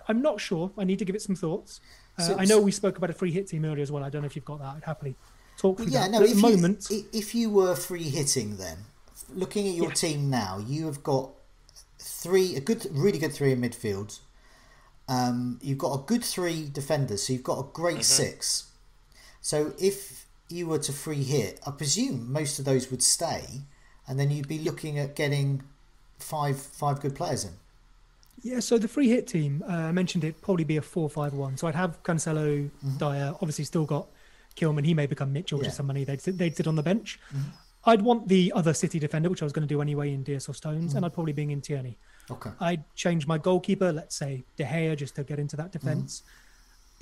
I'm not sure. I need to give it some thoughts. Uh, So- I know we spoke about a free hit team earlier as well. I don't know if you've got that. I'd happily talk through yeah, that. no. But at If the you, moment, if you were free hitting, then looking at your Yeah. team now, you have got three, a good, really good three in midfield. Um, you've got a good three defenders, so you've got a great six. So if you were to free hit, I presume most of those would stay, and then you'd be looking at getting five five good players in. Yeah, so the free hit team, uh, I mentioned it probably be a 4 5 1. So I'd have Cancelo, mm-hmm. Dier, obviously still got Kilman. He may become Mitchell, Yeah. some money they'd, sit- they'd sit on the bench. Mm-hmm. I'd want the other City defender, which I was going to do anyway in Dias or Stones, and mm-hmm. I'd probably bring in Tierney. Okay. I'd change my goalkeeper, let's say De Gea, just to get into that defence.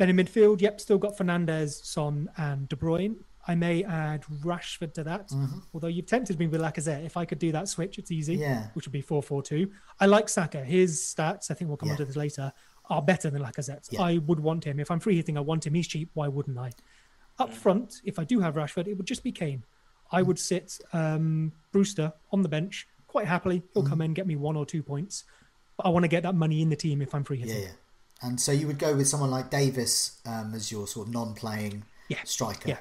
Then in midfield, yep, still got Fernandes, Son, and De Bruyne. I may add Rashford to that, mm-hmm. although you've tempted me with Lacazette. If I could do that switch, it's easy, Yeah. which would be 4 4 2. I like Saka. His stats, I think we'll come Yeah. onto this later, are better than Lacazette's. Yeah. I would want him. If I'm free hitting, I want him. He's cheap. Why wouldn't I? Up front, if I do have Rashford, it would just be Kane. I mm. would sit um, Brewster on the bench quite happily. He'll mm-hmm. come in, get me one or two points. But I want to get that money in the team if I'm free hitting. Yeah, yeah. And so you would go with someone like Davis um, as your sort of non-playing Yeah. striker. Yeah.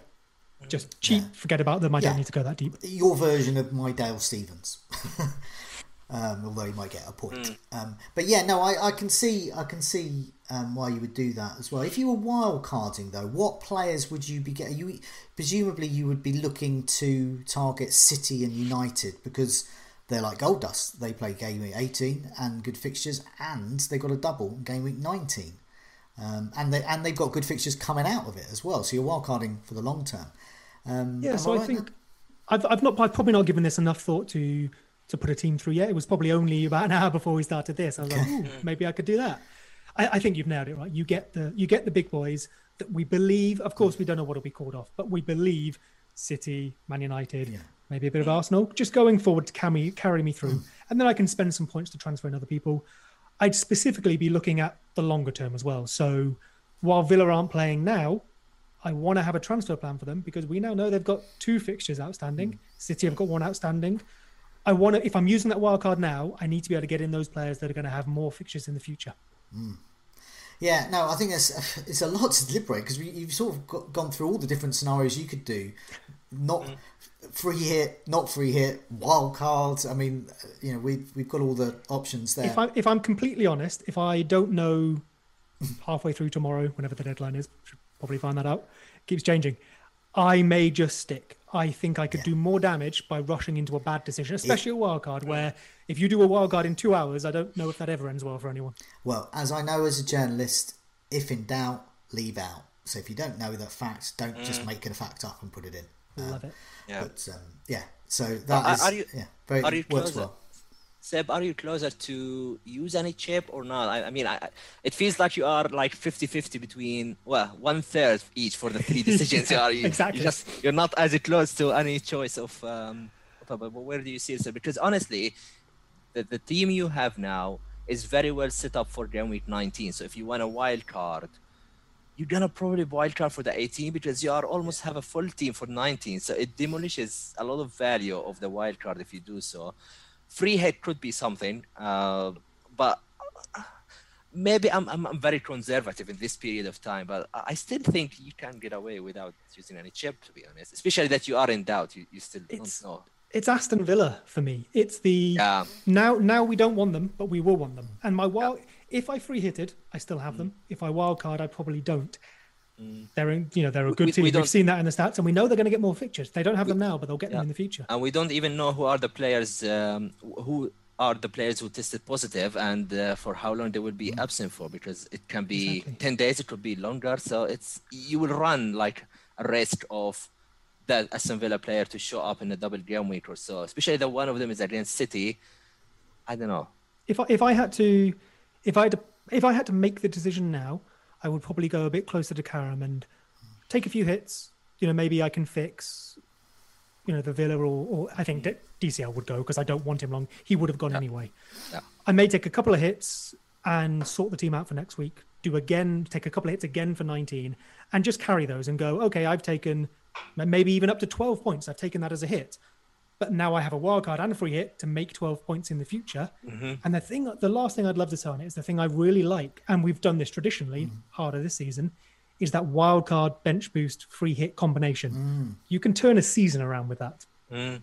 Just cheap, forget about them. I don't need to go that deep. Your version of my Dale Stephens. um, although he might get a point. Um, but yeah, no, I, I can see I can see um, why you would do that as well. If you were wild carding though, what players would you be getting? You presumably you would be looking to target City and United because they're like gold dust. They play game week eighteen and good fixtures, and they've got a double game week nineteen. Um, and they and they've got good fixtures coming out of it as well. So you're wild carding for the long term. Um, Yeah, so I right think there? I've, I've not I've probably not given this enough thought to to put a team through yet. It was probably only about an hour before we started this. I was like, Ooh, maybe I could do that. I, I think you've nailed it right. You get the you get the big boys that we believe. Of course, we don't know what will be called off, but we believe City, Man United, maybe a bit of Arsenal, just going forward to carry carry me through, hmm. and then I can spend some points to transfer in other people. I'd specifically be looking at the longer term as well. So while Villa aren't playing now, I want to have a transfer plan for them because we now know they've got two fixtures outstanding. Hmm. City have got one outstanding. I want to, if I'm using that wild card now, I need to be able to get in those players that are going to have more fixtures in the future. Hmm. Yeah, no, I think it's it's a lot to deliberate because you've sort of got, gone through all the different scenarios you could do. Not free hit, not free hit, wild cards. I mean, you know, we've we've got all the options there. If I'm if I'm completely honest, if I don't know halfway through tomorrow, whenever the deadline is, should probably find that out. Keeps changing. I may just stick. I think I could do more damage by rushing into a bad decision, especially a wild card. Where if you do a wild card in two hours, I don't know if that ever ends well for anyone. Well, as I know as a journalist, if in doubt, leave out. So if you don't know the fact, don't Mm. just make it a fact up and put it in. Love it. Yeah. But um, yeah, so that are- is are you- yeah very are you works closer? well. Seb, are you closer to use any chip or not? I, I mean, I, I- it feels like you are like 50-50 between, well, one third each for the three decisions you are. You, Exactly. You just, you're not as close to any choice of, um, of- but where do you see it? Seb? Because honestly, the, the team you have now is very well set up for game week 19. So if you want a wild card, you're gonna probably wildcard for the 18 because you are almost have a full team for 19. So it demolishes a lot of value of the wildcard if you do so. Free hit could be something, uh, but maybe I'm, I'm I'm very conservative in this period of time. But I still think you can get away without using any chip, to be honest. Especially that you are in doubt. You, you still It's- don't know. It's Aston Villa for me. It's the Yeah. now now we don't want them, but we will want them. And my wild, if I free hitted, I still have them. If I wild card, I probably don't. They're in, you know they're a good we- team. we We've seen that in the stats, and we know they're going to get more fixtures. They don't have them now, but they'll get them in the future. and we don't even know who are the players um, who are the players who tested positive and uh, for how long they will be absent for because it can be Exactly. 10 days it could be longer so it's you will run like a risk of that Aston Villa player to show up in a double game week or so especially that one of them is against City I don't know If I, if I had to, if I had to, if I had to make the decision now, I would probably go a bit closer to Karam and take a few hits. You know, maybe I can fix, you know, the Villa or, or I think D- DCL would go because I don't want him long. He would have gone anyway. Yeah. I may take a couple of hits and sort the team out for next week. Do again, take a couple of hits again for 19, and just carry those and go. Okay, I've taken maybe even up to 12 points. I've taken that as a hit, but now I have a wild card and a free hit to make 12 points in the future. Mm-hmm. And the thing, the last thing I'd love to say on it is the thing I really like, and we've done this traditionally mm. harder this season, is that wild card bench boost free hit combination. Mm. You can turn a season around with that. Mm.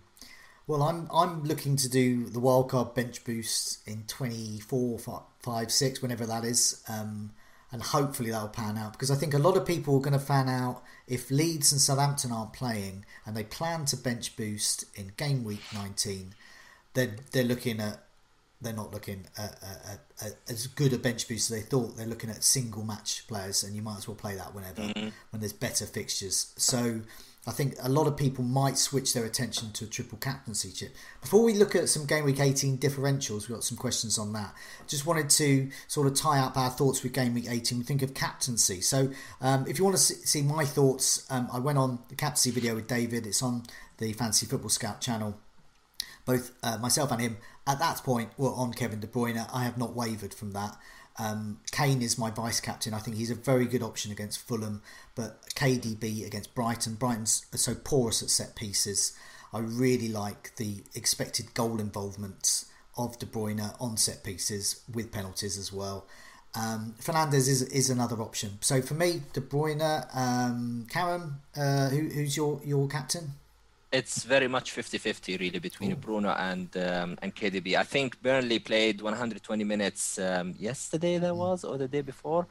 Well, I'm I'm looking to do the wild card bench boost in 24, 5, 6, whenever that is. Um, and hopefully that'll pan out because I think a lot of people are going to fan out if Leeds and Southampton aren't playing and they plan to bench boost in game week 19. They're they're looking at they're not looking at, at, at, as good a bench boost as they thought. They're looking at single match players, and you might as well play that whenever mm-hmm. when there's better fixtures. So I think a lot of people might switch their attention to a triple captaincy chip. Before we look at some game week 18 differentials, we've got some questions on that. Just wanted to sort of tie up our thoughts with game week 18. We think of captaincy. So um, if you want to see my thoughts, um, I went on the captaincy video with David. It's on the Fantasy Football Scout channel. Both uh, myself and him at that point were on Kevin De Bruyne. I have not wavered from that. Um, Kane is my vice captain. I think he's a very good option against Fulham, but KDB against Brighton. Brighton's so porous at set pieces. I really like the expected goal involvement of De Bruyne on set pieces with penalties as well. Um, Fernandes is is another option. So for me, De Bruyne, um, Karam, uh, who, who's your your captain? It's very much 50-50 really between Ooh. Bruno and um, and KDB. I think Burnley played 120 minutes um, yesterday there mm. was or the day before,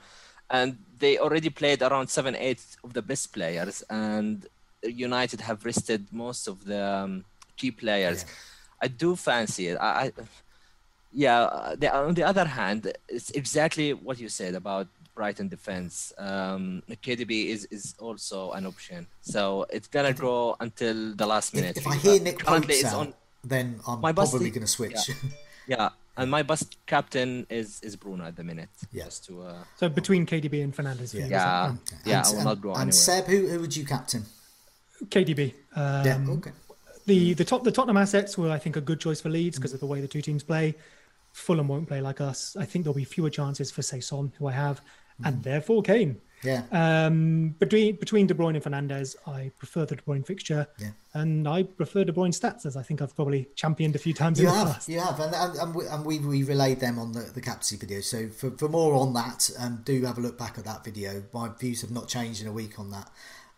and they already played around seven eight of the best players, and United have rested most of the um, key players. Yeah. I do fancy it. I, I yeah. The, on the other hand, it's exactly what you said about Brighton defense. Um, KDB is, is also an option. So it's gonna go until the last minute. If, if I hear Nick Pope's out, on, then I'm probably gonna switch. Yeah. yeah. and my best captain is is Bruno at the minute. Yes. To, uh, so between KDB and Fernandes. Yeah, yeah, yeah and, I will not go And anywhere. Seb, who who would you captain? KDB. Um, yeah. Okay. The the top the Tottenham assets were I think a good choice for Leeds because mm. of the way the two teams play. Fulham won't play like us. I think there'll be fewer chances for say Son, who I have, and therefore Kane. Yeah. Um, between between De Bruyne and Fernandes, I prefer the De Bruyne fixture. Yeah. And I prefer De Bruyne stats, as I think I've probably championed a few times. You have, you have, and and, we, and we, we relayed them on the the captaincy video. So for, for more on that, um, do have a look back at that video. My views have not changed in a week on that.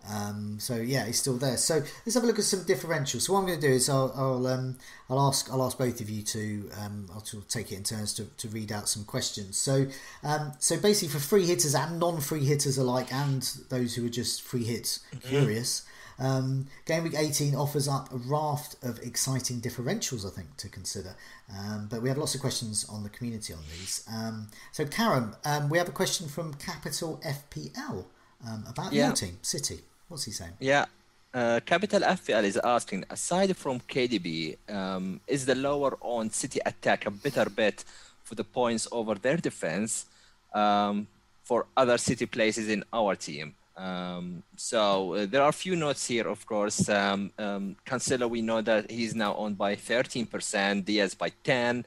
Um, so yeah, he's still there. So let's have a look at some differentials. So what I'm going to do is I'll I'll, um, I'll ask I'll ask both of you to um, I'll take it in turns to, to read out some questions. So um, so basically for free hitters and non-free hitters alike, and those who are just free hits mm-hmm. curious. Um, Game Week 18 offers up a raft of exciting differentials, I think, to consider. Um, but we have lots of questions on the community on these. Um, so, Karam, um, we have a question from Capital FPL um, about yeah. your team, City. What's he saying? Yeah. Uh, Capital FPL is asking, aside from KDB, um, is the lower on City attack a better bet for the points over their defense um, for other City places in our team? Um, so uh, there are a few notes here, of course. Um, um, Cancelo, we know that he's now owned by 13%, Dias by 10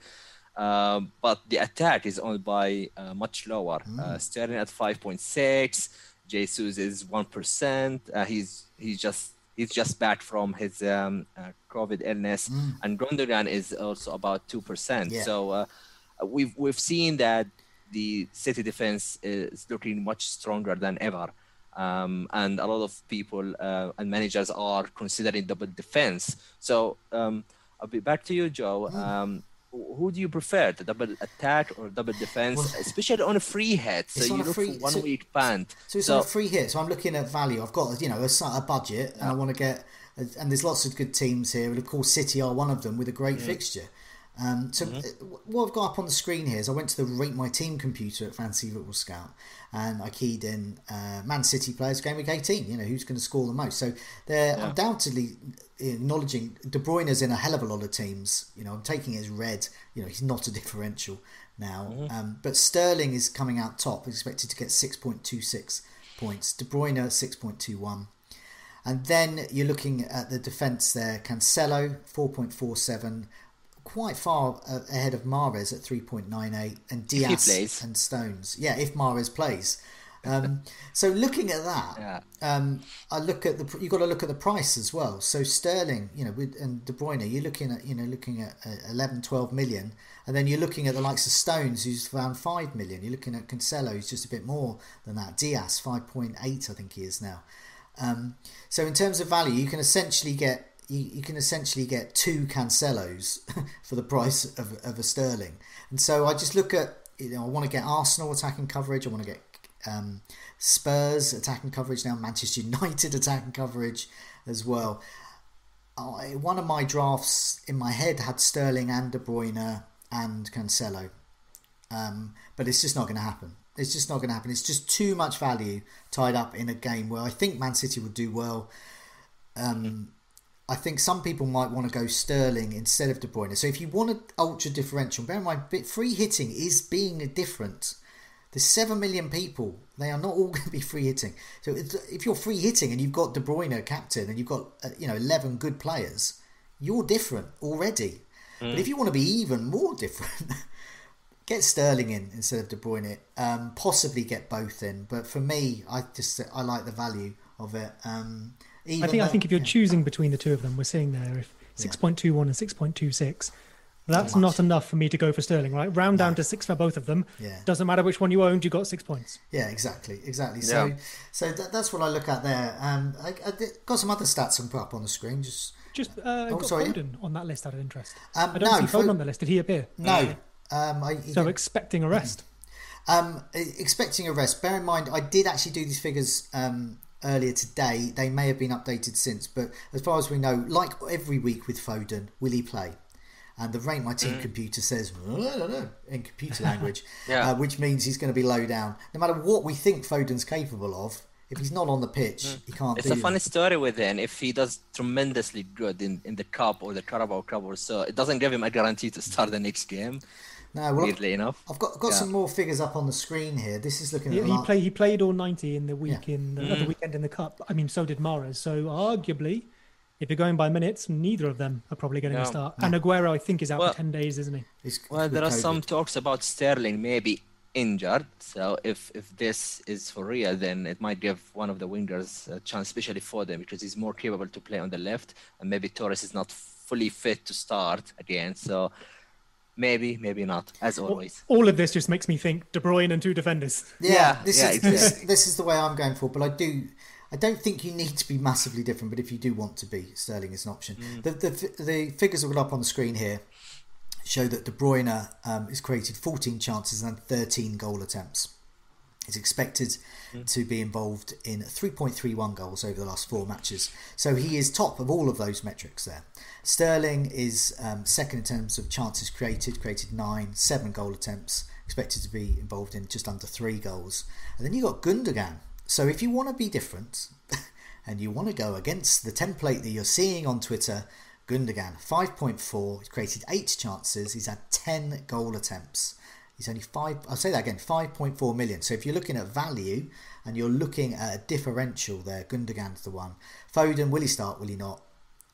uh, but the attack is owned by uh, much lower. Mm. Uh, Sterling at 5.6, Jesus is one percent. Uh, he's he's just he's just back from his um, uh, COVID illness, mm. and Gundogan is also about two percent. Yeah. So uh, we've we've seen that the City defense is looking much stronger than ever, um, and a lot of people uh, and managers are considering double defense. So um, I'll be back to you, Joe. Mm. Who do you prefer, the double attack or double defense, well, especially on a free hit? So you look free, for one so, week band. So it's so, on a free hit. So I'm looking at value. I've got you know a, a budget, and I want to get. And there's lots of good teams here, and of course City are one of them with a great fixture. Um, so mm-hmm. what I've got up on the screen here is I went to the rate my team computer at Fantasy Football Scout, and I keyed in uh, Man City players game week 18. You know who's going to score the most. So they're yeah. undoubtedly acknowledging De Bruyne's in a hell of a lot of teams. You know I'm taking his red. You know he's not a differential now, mm-hmm. um, but Sterling is coming out top, expected to get 6.26 points. De Bruyne 6.21. And then you're looking at the defence there. Cancelo 4.47, quite far ahead of Mahrez at 3.98 and Dias and Stones. Yeah, if Mahrez plays. Um, so looking at that, yeah. um, I look at the. you've got to look at the price as well. So Sterling, you know, with, and De Bruyne, you're looking at you know looking at uh, 11, 12 million, and then you're looking at the likes of Stones, who's around five million. You're looking at Cancelo, who's just a bit more than that. Dias, five point eight, I think he is now. Um, so in terms of value, you can essentially get you, you can essentially get two Cancelos for the price of, of a Sterling. And so I just look at, you know, I want to get Arsenal attacking coverage. I want to get Um, Spurs attacking coverage now, Manchester United attacking coverage as well. I, one of my drafts in my head had Sterling and De Bruyne and Cancelo, um, but it's just not going to happen. It's just not going to happen. It's just too much value tied up in a game where I think Man City would do well. Um, I think some people might want to go Sterling instead of De Bruyne. So if you want an ultra differential, bear in mind, free hitting is being different. There's seven million people. They are not all going to be free hitting. So if you're free hitting and you've got De Bruyne captain and you've got uh, you know eleven good players, you're different already. Mm. But if you want to be even more different, get Sterling in instead of De Bruyne. Um, possibly get both in. But for me, I just I like the value of it. Um, I think though, I think if you're yeah. choosing between the two of them, we're seeing there if six point two one and six point two six. That's not enough for me to go for Sterling, right? Round no. down to six for both of them. Yeah. Doesn't matter which one you owned, you got six points. Yeah, exactly, exactly. So, yeah. so that, that's what I look at there. Um, I, I got some other stats and put up on the screen. Just, just uh, oh, got sorry. Foden on that list out of interest. Um, I don't no, see Foden on the list. Did he appear? No. Um, I, so expecting arrest. rest. Um, expecting arrest. Bear in mind, I did actually do these figures um, earlier today. They may have been updated since, but as far as we know, like every week with Foden, will he play? And the rate my team mm. computer says, I don't know, in computer language, yeah. uh, which means he's going to be low down. No matter what we think Foden's capable of, if he's not on the pitch, mm. he can't. It's a funny story with him. If he does tremendously good in, in the cup or the Carabao Cup or so, it doesn't give him a guarantee to start the next game. No, well, weirdly I've, enough, I've got got yeah. some more figures up on the screen here. This is looking. at he played. He played all ninety in the week yeah. in the, mm. the weekend in the cup. I mean, so did Mahrez. So arguably, if you're going by minutes, neither of them are probably going to start. And Aguero, I think, is out well, for ten days, isn't he? He's, well, there are COVID. some talks about Sterling maybe injured. So if if this is for real, then it might give one of the wingers a chance, especially for them, because he's more capable to play on the left, and maybe Torres is not fully fit to start again. So Maybe, maybe not, as always. All of this just makes me think De Bruyne and two defenders. Yeah, yeah this yeah, is exactly. this, this, is the way I'm going for. But I do, I don't think you need to be massively different. But if you do want to be, Sterling is an option. Mm. The, the the figures that are up on the screen here show that De Bruyne um, has created 14 chances and 13 goal attempts. He's expected mm. to be involved in 3.31 goals over the last four matches. So he is top of all of those metrics there. Sterling is um, second in terms of chances created, created nine, seven goal attempts, expected to be involved in just under three goals. And then you've got Gundogan. So if you want to be different and you want to go against the template that you're seeing on Twitter, Gundogan, 5.4, created eight chances, he's had 10 goal attempts. He's only five, I'll say that again, 5.4 million. So if you're looking at value and you're looking at a differential there, Gundogan's the one. Foden, will he start, will he not?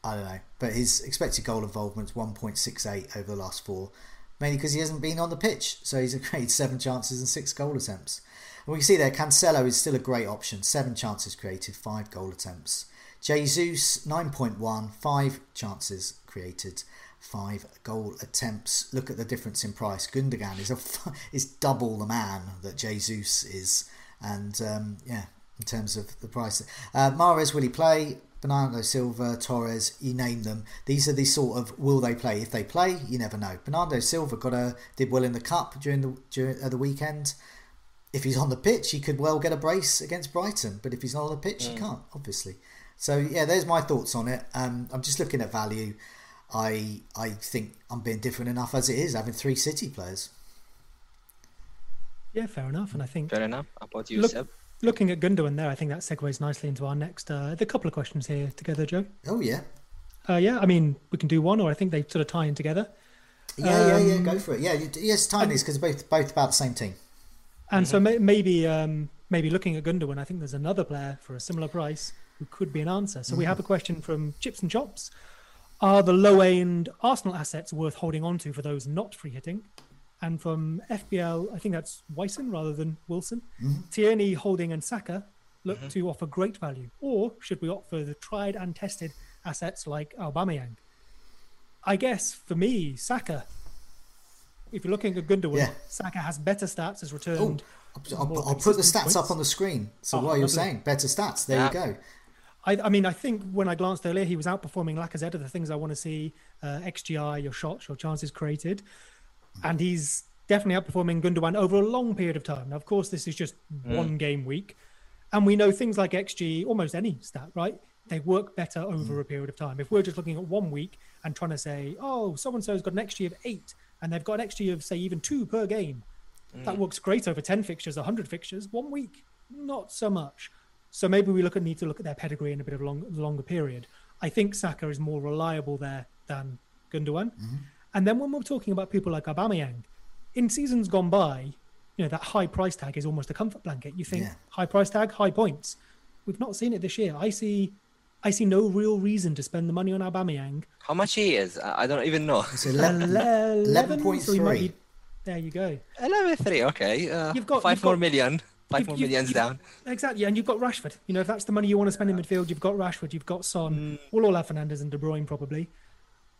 I don't know. But his expected goal involvement 1.68 over the last four, mainly because he hasn't been on the pitch. So he's created seven chances and six goal attempts. And we can see there, Cancelo is still a great option. Seven chances created, five goal attempts. Jesus, 9.1, five chances created, five goal attempts. Look at the difference in price. Gundogan is a is double the man that Jesus is, and um, yeah, in terms of the price. Uh, Mahrez will he play? Bernardo Silva, Torres, you name them. These are the sort of will they play? If they play, you never know. Bernardo Silva got a did well in the cup during the during uh, the weekend. If he's on the pitch, he could well get a brace against Brighton. But if he's not on the pitch, mm. he can't, obviously. So yeah, there's my thoughts on it. Um, I'm just looking at value. I I think I'm being different enough as it is having three City players. Yeah, fair enough. And I think fair enough. How about you, look, Seb? Looking at Gundogan there, I think that segues nicely into our next. Uh, the couple of questions here together, Joe. Oh yeah. Uh, yeah, I mean we can do one, or I think they sort of tie in together. Yeah, um, yeah, yeah. Go um, for it. Yeah, yes, tie these because both both about the same team. And mm-hmm. so may, maybe um, maybe looking at Gundogan, I think there's another player for a similar price who could be an answer. So mm-hmm. we have a question from Chips and Chops. Are the low end Arsenal assets worth holding on to for those not free hitting? And from FBL, I think that's Wyson rather than Wilson. Mm-hmm. Tierney, Holding, and Saka look mm-hmm. to offer great value. Or should we opt for the tried and tested assets like Aubameyang? I guess for me, Saka. If you're looking at Gundogan, yeah. Saka has better stats, as returned. Oh, I'll, I'll put the stats points. up on the screen. So oh, what you're saying, better stats. There yeah. you go. I, I, mean, I think when I glanced earlier, he was outperforming Lacazette of the things I want to see: uh, XGI, your shots, your chances created and he's definitely outperforming Gundogan over a long period of time. Now, of course, this is just mm. one game week, and we know things like XG, almost any stat, right? They work better over mm. a period of time. If we're just looking at one week and trying to say, oh, so and so's got an XG of eight, and they've got an XG of say even two per game, that mm. works great over ten fixtures, hundred fixtures. One week, not so much. So maybe we look at need to look at their pedigree in a bit of a long, longer period. I think Saka is more reliable there than Gundogan. And then when we're talking about people like Aubameyang, in seasons gone by, you know that high price tag is almost a comfort blanket. You think Yeah. high price tag, high points. We've not seen it this year. I see, I see no real reason to spend the money on Aubameyang. How much he is? I I don't even know. It's 11, 11.3. So he might 11.3. be- There you go. 11.3, okay. Uh, You've got- five you've more got- million. Five You've- more you've- millions you've- down. Exactly, and you've got Rashford. You know, if that's the money you want to spend in midfield, you've got Rashford, you've got Son. Mm. We'll all have Fernandes and De Bruyne probably.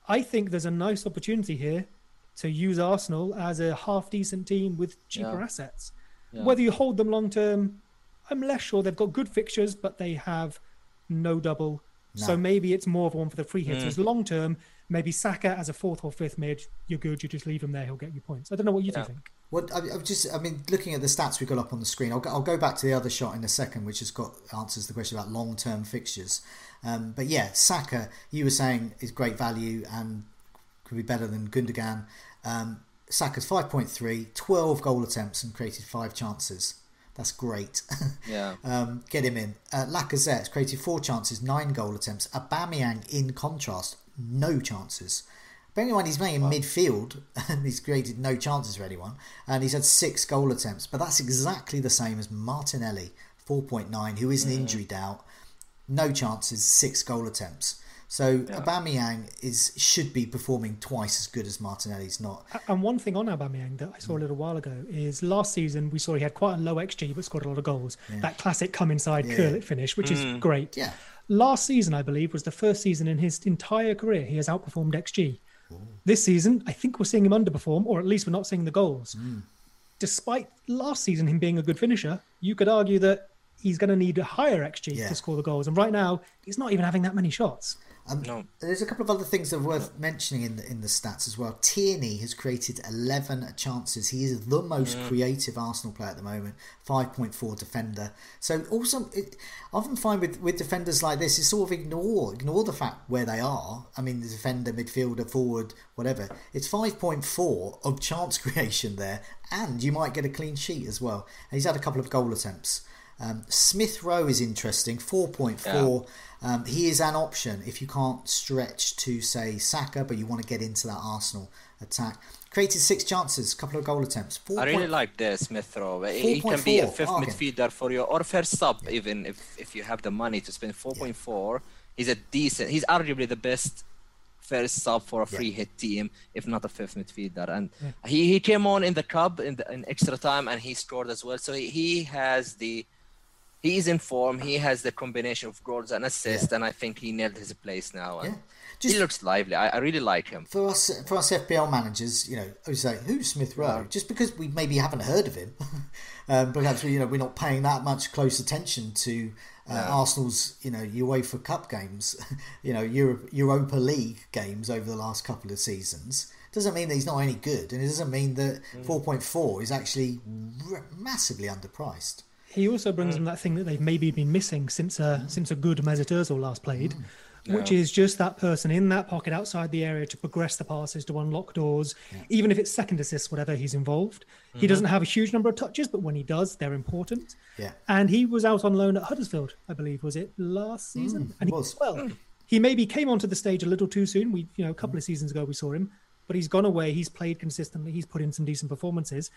I think there's a nice opportunity here to use Arsenal as a half decent team with cheaper Yeah. assets. Yeah. Whether you hold them long term, I'm less sure. They've got good fixtures, but they have no double. So maybe it's more of one for the free Mm. hitters. Long term, maybe Saka as a fourth or fifth mid, you're good. You just leave him there; he'll get you points. I don't know what you two Yeah. think. What I've just, I mean, looking at the stats we got up on the screen, I'll go, I'll go back to the other shot in a second, which has got answers the question about long term fixtures. Um, but yeah, Saka, you were saying is great value and could be better than Gundogan. Um, Saka's 5.3, 12 goal attempts and created five chances. That's great. Yeah. um, get him in. Uh, Lacazette's created four chances, nine goal attempts. Aubameyang, in contrast, no chances. Bearing in mind he's playing in midfield and he's created no chances for anyone, and he's had six goal attempts. But that's exactly the same as Martinelli, 4.9, who is an injury doubt, no chances, six goal attempts. So Aubameyang is should be performing twice as good as Martinelli's not. And one thing on Aubameyang that I saw a mm. little while ago is last season we saw he had quite a low XG but scored a lot of goals. That classic come inside Yeah. curl it finish, which is mm. great. Yeah. Last season, I believe, was the first season in his entire career he has outperformed XG. This season, I think we're seeing him underperform, or at least we're not seeing the goals. Hmm. Despite last season him being a good finisher, you could argue that he's going to need a higher XG Yeah. to score the goals. And right now, he's not even having that many shots. Um, No. There's a couple of other things that are worth mentioning in the, in the stats as well. Tierney has created 11 chances. He is the most creative Arsenal player at the moment. 5.4 defender. So also, it, I often find with, with defenders like this, is sort of ignore ignore the fact where they are. I mean, the defender, midfielder, forward, whatever. It's 5.4 of chance creation there, and you might get a clean sheet as well. And he's had a couple of goal attempts. Um, Smith Rowe is interesting, 4.4. Um, he is an option if you can't stretch to, say, Saka, but you want to get into that Arsenal attack. Created six chances, couple of goal attempts. I really like the Smith Rowe. He can be a 4.4. fifth Okay. midfielder for you or first sub even if if you have the money to spend 4.4. He's a decent. He's arguably the best first sub for a free hit team, if not a fifth midfielder. And he, he came on in the cup in, the, in extra time and he scored as well. So he, he has the he is in form. He has the combination of goals and assists, and I think he nailed his place now. And Yeah. Just- he looks lively. I, I really like him. for us for us FPL managers, you know, we say who's Smith Rowe? Just because we maybe haven't heard of him, um, perhaps we, you know we're not paying that much close attention to uh, Arsenal's you know UEFA Cup games, you know Europe, Europa League games over the last couple of seasons. Doesn't mean that he's not any good, and it doesn't mean that four point four is actually r- massively underpriced. He also brings them that thing that they've maybe been missing since uh, since a good Mesut Ozil last played, mm. which is just that person in that pocket outside the area to progress the passes, to unlock doors, even if it's second assists, whatever he's involved. He mm-hmm. doesn't have a huge number of touches, but when he does, they're important. Yeah. And he was out on loan at Huddersfield, I believe, was it last mm, season? and he, was. well, he maybe came onto the stage a little too soon. We, you know, a couple mm. of seasons ago we saw him, but he's gone away. He's played consistently. He's put in some decent performances,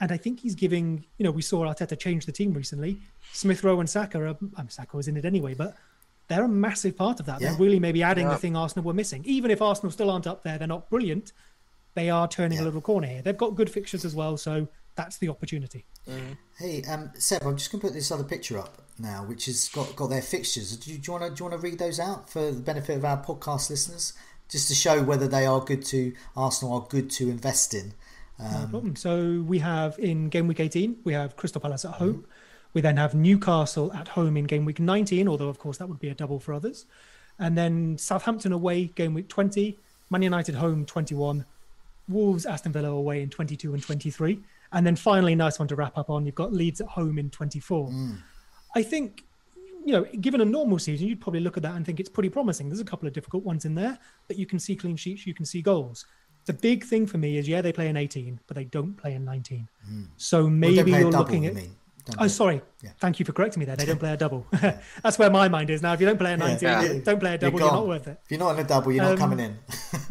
and I think he's giving. You know, we saw Arteta change the team recently. Smith Rowe and Saka. Are, um, Saka was in it anyway, but they're a massive part of that. Yeah. They're really maybe adding Yeah. the thing Arsenal were missing. Even if Arsenal still aren't up there, they're not brilliant. They are turning Yeah. a little corner here. They've got good fixtures as well, so that's the opportunity. Hey, um, Seb, I'm just going to put this other picture up now, which has got, got their fixtures. Do you, do you want to do you want to read those out for the benefit of our podcast listeners, just to show whether they are good to Arsenal are good to invest in? No problem. So we have in game week 18, we have Crystal Palace at home. We then have Newcastle at home in game week 19, although of course that would be a double for others. And then Southampton away game week 20, Man United home 21, Wolves, Aston Villa away in 22 and 23. And then finally, nice one to wrap up on. You've got Leeds at home in 24. Mm. I think, you know, given a normal season, you'd probably look at that and think it's pretty promising. There's a couple of difficult ones in there, but you can see clean sheets, you can see goals. The big thing for me is, yeah, they play in 18, but they don't play in 19. Hmm. So maybe play a you're double, looking at. mean? Don't Oh, sorry. Yeah. Thank you for correcting me there. They don't play a double. That's where my mind is now. If you don't play a 19, Yeah. don't play a double, you're, gone. not worth it. If you're not in a double, you're not Um, coming in.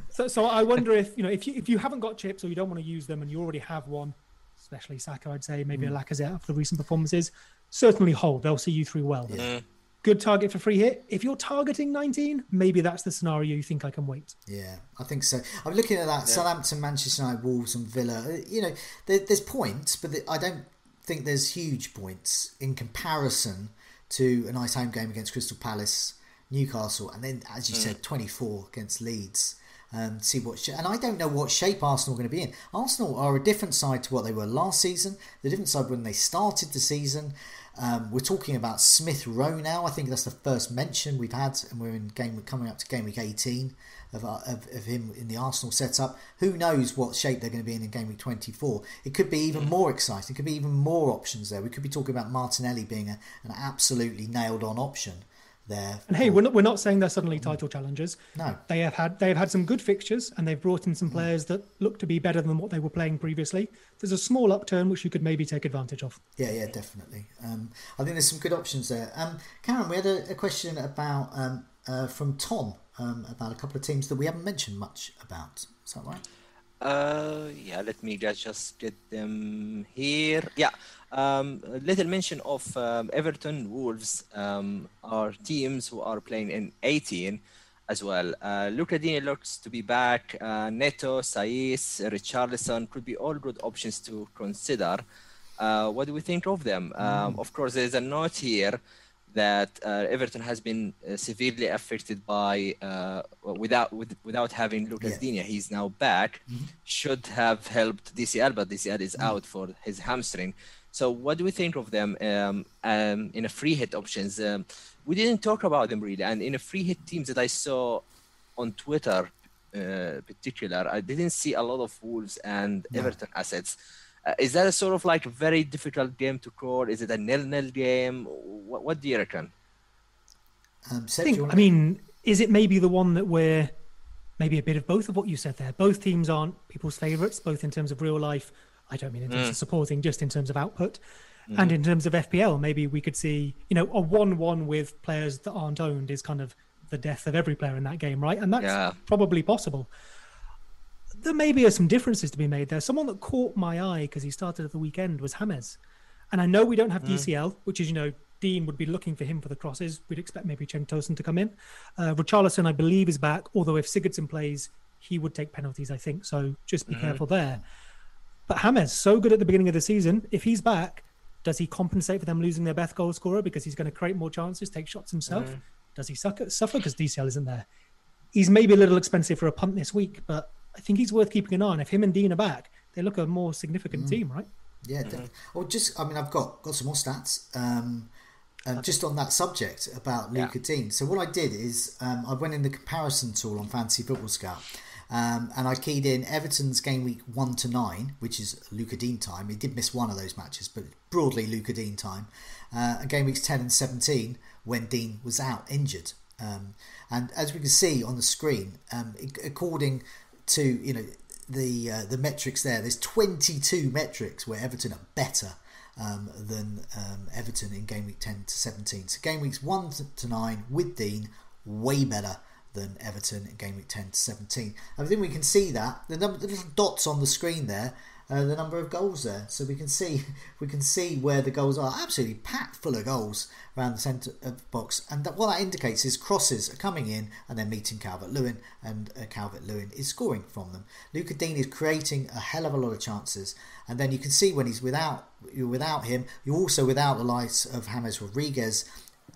So, so I wonder if you know if you if you haven't got chips or you don't want to use them and you already have one, especially Saka, I'd say maybe hmm. a Lacazette after the recent performances, certainly hold. They'll see you through well. Hmm. Good target for free hit. If you're targeting 19, maybe that's the scenario you think I can wait. Yeah, I think so. I'm looking at that Southampton, Manchester United, Wolves, and Villa. Uh, You know, there, there's points, but I don't think there's huge points in comparison to a nice home game against Crystal Palace, Newcastle, and then, as you said, 24 against Leeds. Um, see what sh- and I don't know what shape Arsenal are going to be in. Arsenal are a different side to what they were last season. The different side when they started the season. Um, we're talking about Smith Rowe now. I think that's the first mention we've had, and we're in game We're coming up to game week 18 of, uh, of, of him in the Arsenal setup. Who knows what shape they're going to be in in game week 24? It could be even more exciting. It could be even more options there. We could be talking about Martinelli being a, an absolutely nailed on option there. And hey, we're not we're not saying they're suddenly title challengers. No. They have had they have had some good fixtures and they've brought in some players that look to be better than what they were playing previously. There's a small upturn which you could maybe take advantage of. Yeah, yeah, definitely. Um, I think there's some good options there. Um, Karam, we had a, a question about um, uh, from Tom um, about a couple of teams that we haven't mentioned much about. Is that right? Uh, yeah, let me just just get them here. Yeah, um, a little mention of um, Everton, Wolves um, are teams who are playing in 18 as well. Uh, Luca Digne looks to be back. Uh, Neto, Saiss, Richarlison could be all good options to consider. Uh, what do we think of them? Um, of course, there's a note here that uh, Everton has been uh, severely affected by uh, without with, without having Lucas Yeah. Digne. He's now back. Should have helped DCL, but DCL is out for his hamstring. So what do we think of them um, um, in a free hit options? Um, we didn't talk about them really, and in a free hit teams that I saw on Twitter, uh, particular, I didn't see a lot of Wolves and Everton assets. Uh, is that a sort of like a very difficult game to call? Is it a nil-nil game? What, what do you reckon? Um, Seb, I think, you want I mean, is it maybe the one that we're maybe a bit of both of what you said there? Both teams aren't people's favourites, both in terms of real life. I don't mean in terms of supporting, just in terms of output. And in terms of FPL, maybe we could see, you know, a 1 1 with players that aren't owned is kind of the death of every player in that game, right? And that's Yeah. probably possible. There maybe are some differences to be made there. Someone that caught my eye because he started at the weekend was James. And I know we don't have mm. DCL, which is, you know, Digne would be looking for him for the crosses. We'd expect maybe Cenk Tosun to come in. Uh, Richarlison, I believe, is back, although if Sigurdsson plays, he would take penalties, I think. So just be mm-hmm. careful there. But James, so good at the beginning of the season. If he's back, does he compensate for them losing their best goal scorer because he's going to create more chances, take shots himself? Mm-hmm. Does he suck suffer because DCL isn't there? He's maybe a little expensive for a punt this week, but I think he's worth keeping an eye on. If him and Digne are back, they look a more significant team, right? Yeah, definitely. Or just, I mean, I've got got some more stats. Um, um, just on that subject about Luca Digne. So what I did is um, I went in the comparison tool on Fantasy Football Scout, um, and I keyed in Everton's game week one to nine, which is Luca Digne time. He did miss one of those matches, but broadly Luca Digne time. Uh, and game weeks ten and seventeen when Digne was out injured. Um, and as we can see on the screen, um, according to you know the uh, the metrics there, there's 22 metrics where Everton are better um, than um, Everton in game week 10 to 17. So game weeks 1 to- 9 with Digne, way better than Everton in game week 10 to 17. I think we can see that the number, the little dots on the screen there, uh, the number of goals there, so we can see we can see where the goals are. Absolutely packed full of goals around the centre of the box, and that, what that indicates is crosses are coming in and they're meeting Calvert Lewin, and uh, Calvert Lewin is scoring from them. Luca Digne is creating a hell of a lot of chances, and then you can see when he's without you're without him, you're also without the likes of James Rodriguez.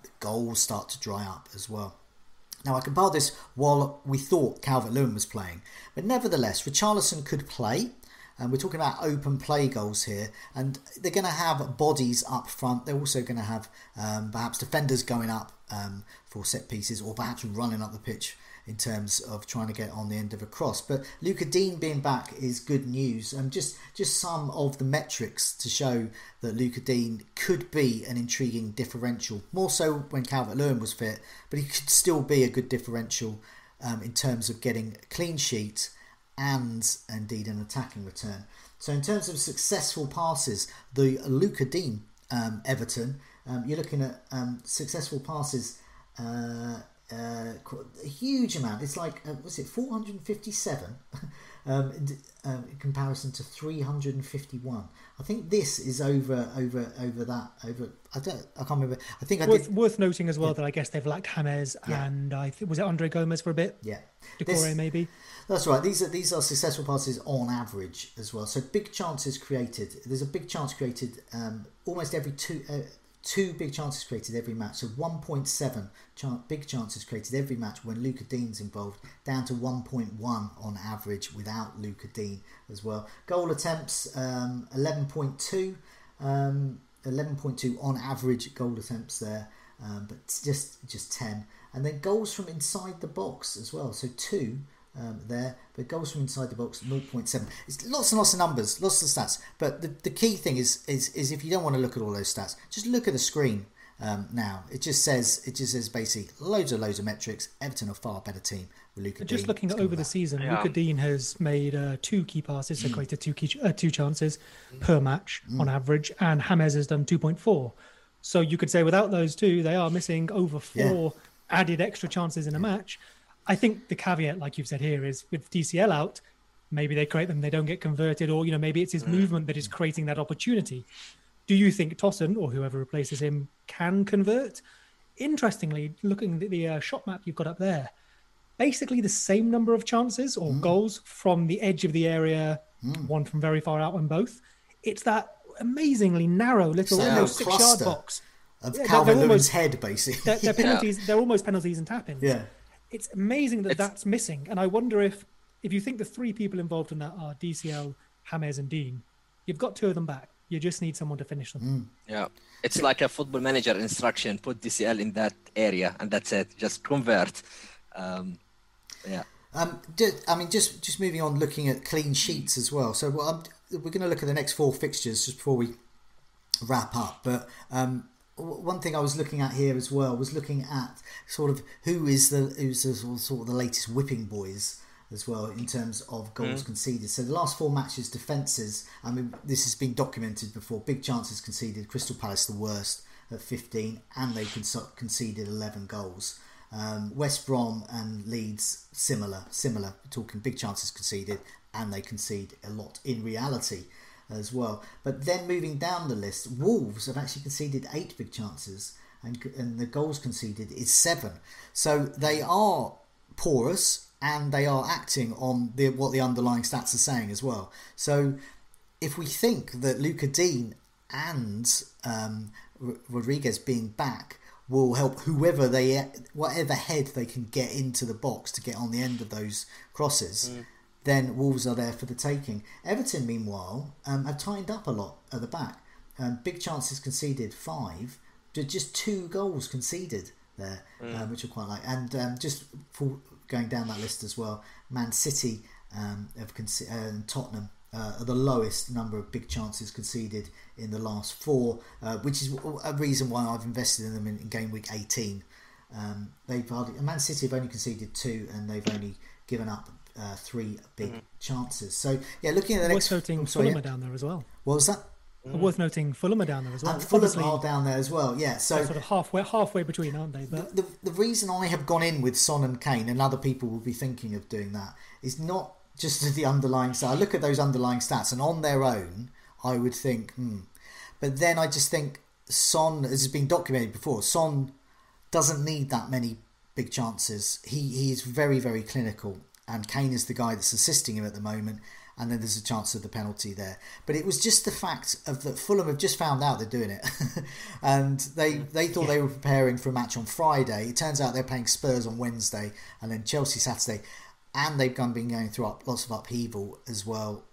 The goals start to dry up as well. Now, I compiled this while we thought Calvert Lewin was playing, but nevertheless, Richarlison could play. And we're talking about open play goals here, and they're going to have bodies up front. They're also going to have um, perhaps defenders going up um, for set pieces, or perhaps running up the pitch in terms of trying to get on the end of a cross. But Luca Digne being back is good news. And just just some of the metrics to show that Luca Digne could be an intriguing differential. More so when Calvert Lewin was fit, but he could still be a good differential um, in terms of getting clean sheet and indeed an attacking return. So in terms of successful passes, the Lucas Digne um, Everton, um, you're looking at um, successful passes. Uh, uh, a huge amount. It's like uh, what's it, 457 um, in, um, in, comparison to 351. I think this is over over over that over. I don't. I can't remember. I think I worth, did. Worth noting as well yeah. that I guess they've lacked James yeah. and I think was it Andre Gomes for a bit. Yeah, Doucouré maybe. That's right. These are these are successful passes on average as well. So big chances created. There's a big chance created um, almost every two. Uh, two big chances created every match. So 1.7 ch- big chances created every match when Lucas Digne's involved, down to 1.1 on average without Lucas Digne as well. Goal attempts um, 11.2, um, 11.2 on average goal attempts there, um, but just just 10. And then goals from inside the box as well. So two um, there, but goals from inside the box 0.7. It's lots and lots of numbers, lots of stats. But the, the key thing is, is is if you don't want to look at all those stats, just look at the screen um, now. It just says it just says basically loads and loads of metrics. Everton are far better team with Luca. Just Digne. looking over the season, yeah. Luca Digne has made uh, two key passes, so mm. created two key, uh, two chances mm. per match mm. on average, and James has done 2.4. So you could say without those two, they are missing over four yeah. added extra chances in a match. I think the caveat, like you've said here, is with DCL out, maybe they create them, they don't get converted, or you know maybe it's his mm. movement that is creating that opportunity. Do you think Tosun or whoever replaces him can convert? Interestingly, looking at the uh, shot map you've got up there, basically the same number of chances or mm. goals from the edge of the area, mm. one from very far out, and both. It's that amazingly narrow little almost six yard box of yeah, Calvert Lewin's head, basically. They're, they're penalties. Yeah. They're almost penalties and tappings. Yeah it's amazing that it's... that's missing. And I wonder if, if you think the three people involved in that are DCL, James, and Digne, you've got two of them back. You just need someone to finish them. Mm. Yeah, it's like a football manager instruction: put DCL in that area, and that's it. Just convert. Um, yeah. Um, I mean, just just moving on, looking at clean sheets as well. So well, we're going to look at the next four fixtures just before we wrap up. But um, one thing I was looking at here as well was looking at sort of who is the who's the, sort of the latest whipping boys as well in terms of goals mm. conceded. So the last four matches, defences. I mean, this has been documented before. Big chances conceded. Crystal Palace the worst at 15, and they conceded 11 goals. Um, West Brom and Leeds similar, similar. We're talking big chances conceded, and they concede a lot in reality as well. But then moving down the list, Wolves have actually conceded eight big chances, and and the goals conceded is seven. So they are porous and they are acting on the, what the underlying stats are saying as well. So if we think that Lucas Digne and um, Rodriguez being back will help whoever they whatever head they can get into the box to get on the end of those crosses. Mm then Wolves are there for the taking. Everton, meanwhile, um, have tightened up a lot at the back. Um, big chances conceded, five. Just two goals conceded there, mm. um, which are quite like. And um, just for going down that list as well, Man City um, have conce- uh, Tottenham uh, are the lowest number of big chances conceded in the last four, uh, which is a reason why I've invested in them in, in game week 18. Um, they've hardly, Man City have only conceded two, and they've only given up uh, three big mm-hmm. chances. So yeah, looking at the next. Worth noting, oh, Fulham are down there as well. What was that? Mm. Worth noting, Fulham are down there as well. And Fulham Obviously, are down there as well. Yeah, so sort of halfway halfway between, aren't they? But the, the, the reason I have gone in with Son and Kane, and other people will be thinking of doing that, is not just the underlying stats. I look at those underlying stats, and on their own, I would think, hmm. But then I just think Son, as has been documented before, Son doesn't need that many big chances. He he is very very clinical and Kane is the guy that's assisting him at the moment. And then there's a chance of the penalty there. But it was just the fact of that Fulham have just found out they're doing it, and they mm. they thought yeah. they were preparing for a match on Friday. It turns out they're playing Spurs on Wednesday, and then Chelsea Saturday, and they've gone been going through up, lots of upheaval as well.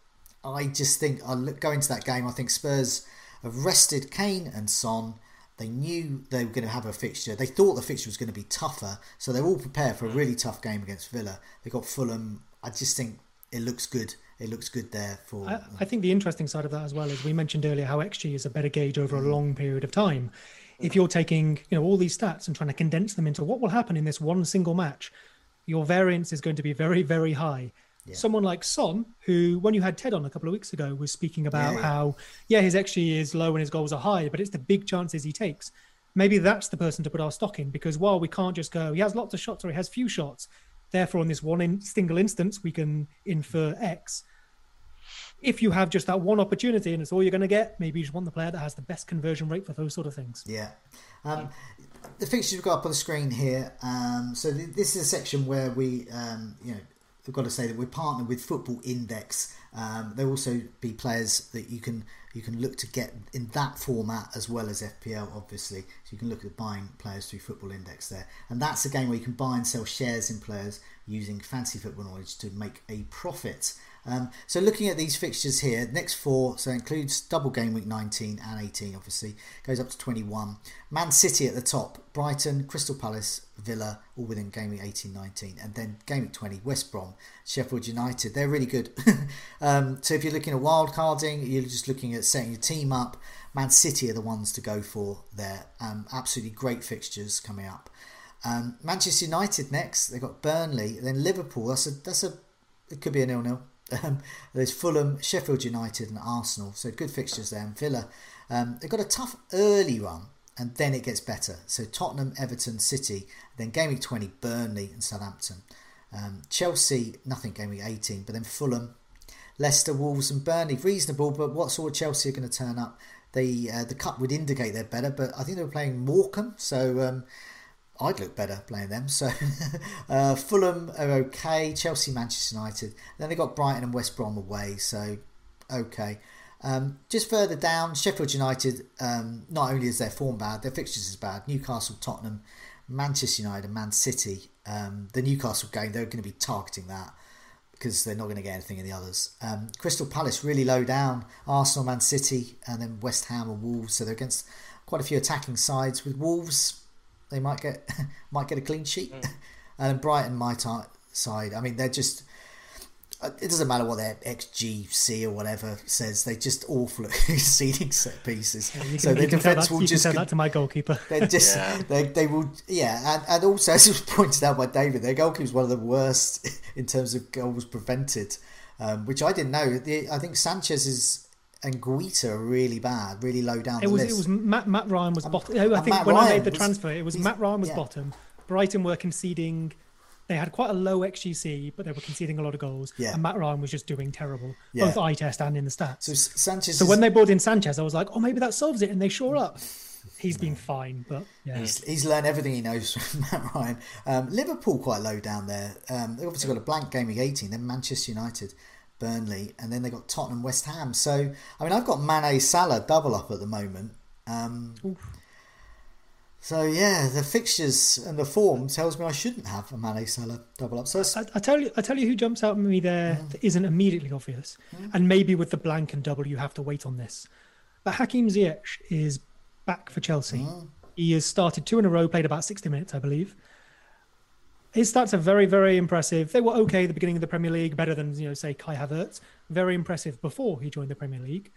I just think I look go into that game. I think Spurs have rested Kane and Son. They knew they were going to have a fixture. They thought the fixture was going to be tougher, so they're all prepared for a really mm. tough game against Villa. They got Fulham. I just think it looks good. It looks good there for. I, I think the interesting side of that as well is we mentioned earlier how XG is a better gauge over a mm. long period of time. Mm. If you're taking you know all these stats and trying to condense them into what will happen in this one single match, your variance is going to be very very high. Yeah. Someone like Son, who, when you had Ted on a couple of weeks ago, was speaking about yeah, how, yeah, his XG is low and his goals are high, but it's the big chances he takes. Maybe that's the person to put our stock in because while we can't just go, he has lots of shots or he has few shots, therefore, in this one in, single instance, we can infer X. If you have just that one opportunity and it's all you're going to get, maybe you just want the player that has the best conversion rate for those sort of things. Yeah. Um, the fixtures we've got up on the screen here. Um, so th- this is a section where we, um, you know, we've got to say that we're partnered with Football Index. Um, there will also be players that you can you can look to get in that format as well as FPL, obviously. So you can look at buying players through Football Index there, and that's a game where you can buy and sell shares in players using fancy football knowledge to make a profit. Um, so looking at these fixtures here, next four, so includes double game week 19 and 18, obviously, goes up to 21. Man City at the top, Brighton, Crystal Palace, Villa, all within game week 18, 19. And then game week 20, West Brom, Sheffield United. They're really good. um, so if you're looking at wild carding, you're just looking at setting your team up. Man City are the ones to go for there. Um, absolutely great fixtures coming up. Um, Manchester United next. They've got Burnley, then Liverpool. That's a that's a it could be a nil nil. Um, there's Fulham, Sheffield United, and Arsenal. So good fixtures there. And Villa, um, they've got a tough early run, and then it gets better. So Tottenham, Everton, City, then game week 20, Burnley and Southampton. Um, Chelsea, nothing game week 18, but then Fulham, Leicester, Wolves, and Burnley. Reasonable, but what sort of Chelsea are going to turn up? They uh, the cup would indicate they're better, but I think they were playing Morecambe, so um, I'd look better playing them. So uh, Fulham are okay. Chelsea, Manchester United. Then they got Brighton and West Brom away. So okay. Um, just further down, Sheffield United. Um, not only is their form bad, their fixtures is bad. Newcastle, Tottenham, Manchester United, and Man City. Um, the Newcastle game, they're going to be targeting that because they're not going to get anything in the others. Um, Crystal Palace really low down. Arsenal, Man City, and then West Ham and Wolves. So they're against quite a few attacking sides. With Wolves, they might get might get a clean sheet. Mm. and Brighton, my t- side, I mean, they're just. Uh, it doesn't matter what their XGC or whatever says; They're just awful at conceding set pieces. Yeah, can, so their defense will you just can that to my goalkeeper. They just yeah. they, they will yeah, and, and also as was pointed out by David, their goalkeeper is one of the worst in terms of goals prevented, um, which I didn't know. The, I think Sanchez is and Guaita are really bad, really low down. It was list. it was Matt, Matt Ryan was bottom. I think when Ryan I made the was, transfer, it was Matt Ryan was yeah. bottom. Brighton were conceding. They had quite a low XGC, but they were conceding a lot of goals. Yeah. And Matt Ryan was just doing terrible, yeah. both eye test and in the stats. So Sanchez. So is... when they brought in Sanchez, I was like, oh, maybe that solves it, and they shore up. He's been fine, but yeah. He's, he's learned everything he knows from Matt Ryan. Um, Liverpool quite low down there. Um, they obviously got a blank game week 18. Then Manchester United. Burnley, and then they got Tottenham, West Ham. So I mean, I've got Mane Salah double up at the moment. Um, so yeah, the fixtures and the form tells me I shouldn't have a Mane Salah double up. So I, I, tell you, I tell you who jumps out at me there mm. that isn't immediately obvious, mm. and maybe with the blank and double you have to wait on this. But Hakim Ziyech is back for Chelsea. Mm. He has started two in a row, played about sixty minutes, I believe his stats are very, very impressive. They were okay at the beginning of the Premier League, better than you know, say Kai Havertz. Very impressive before he joined the Premier League.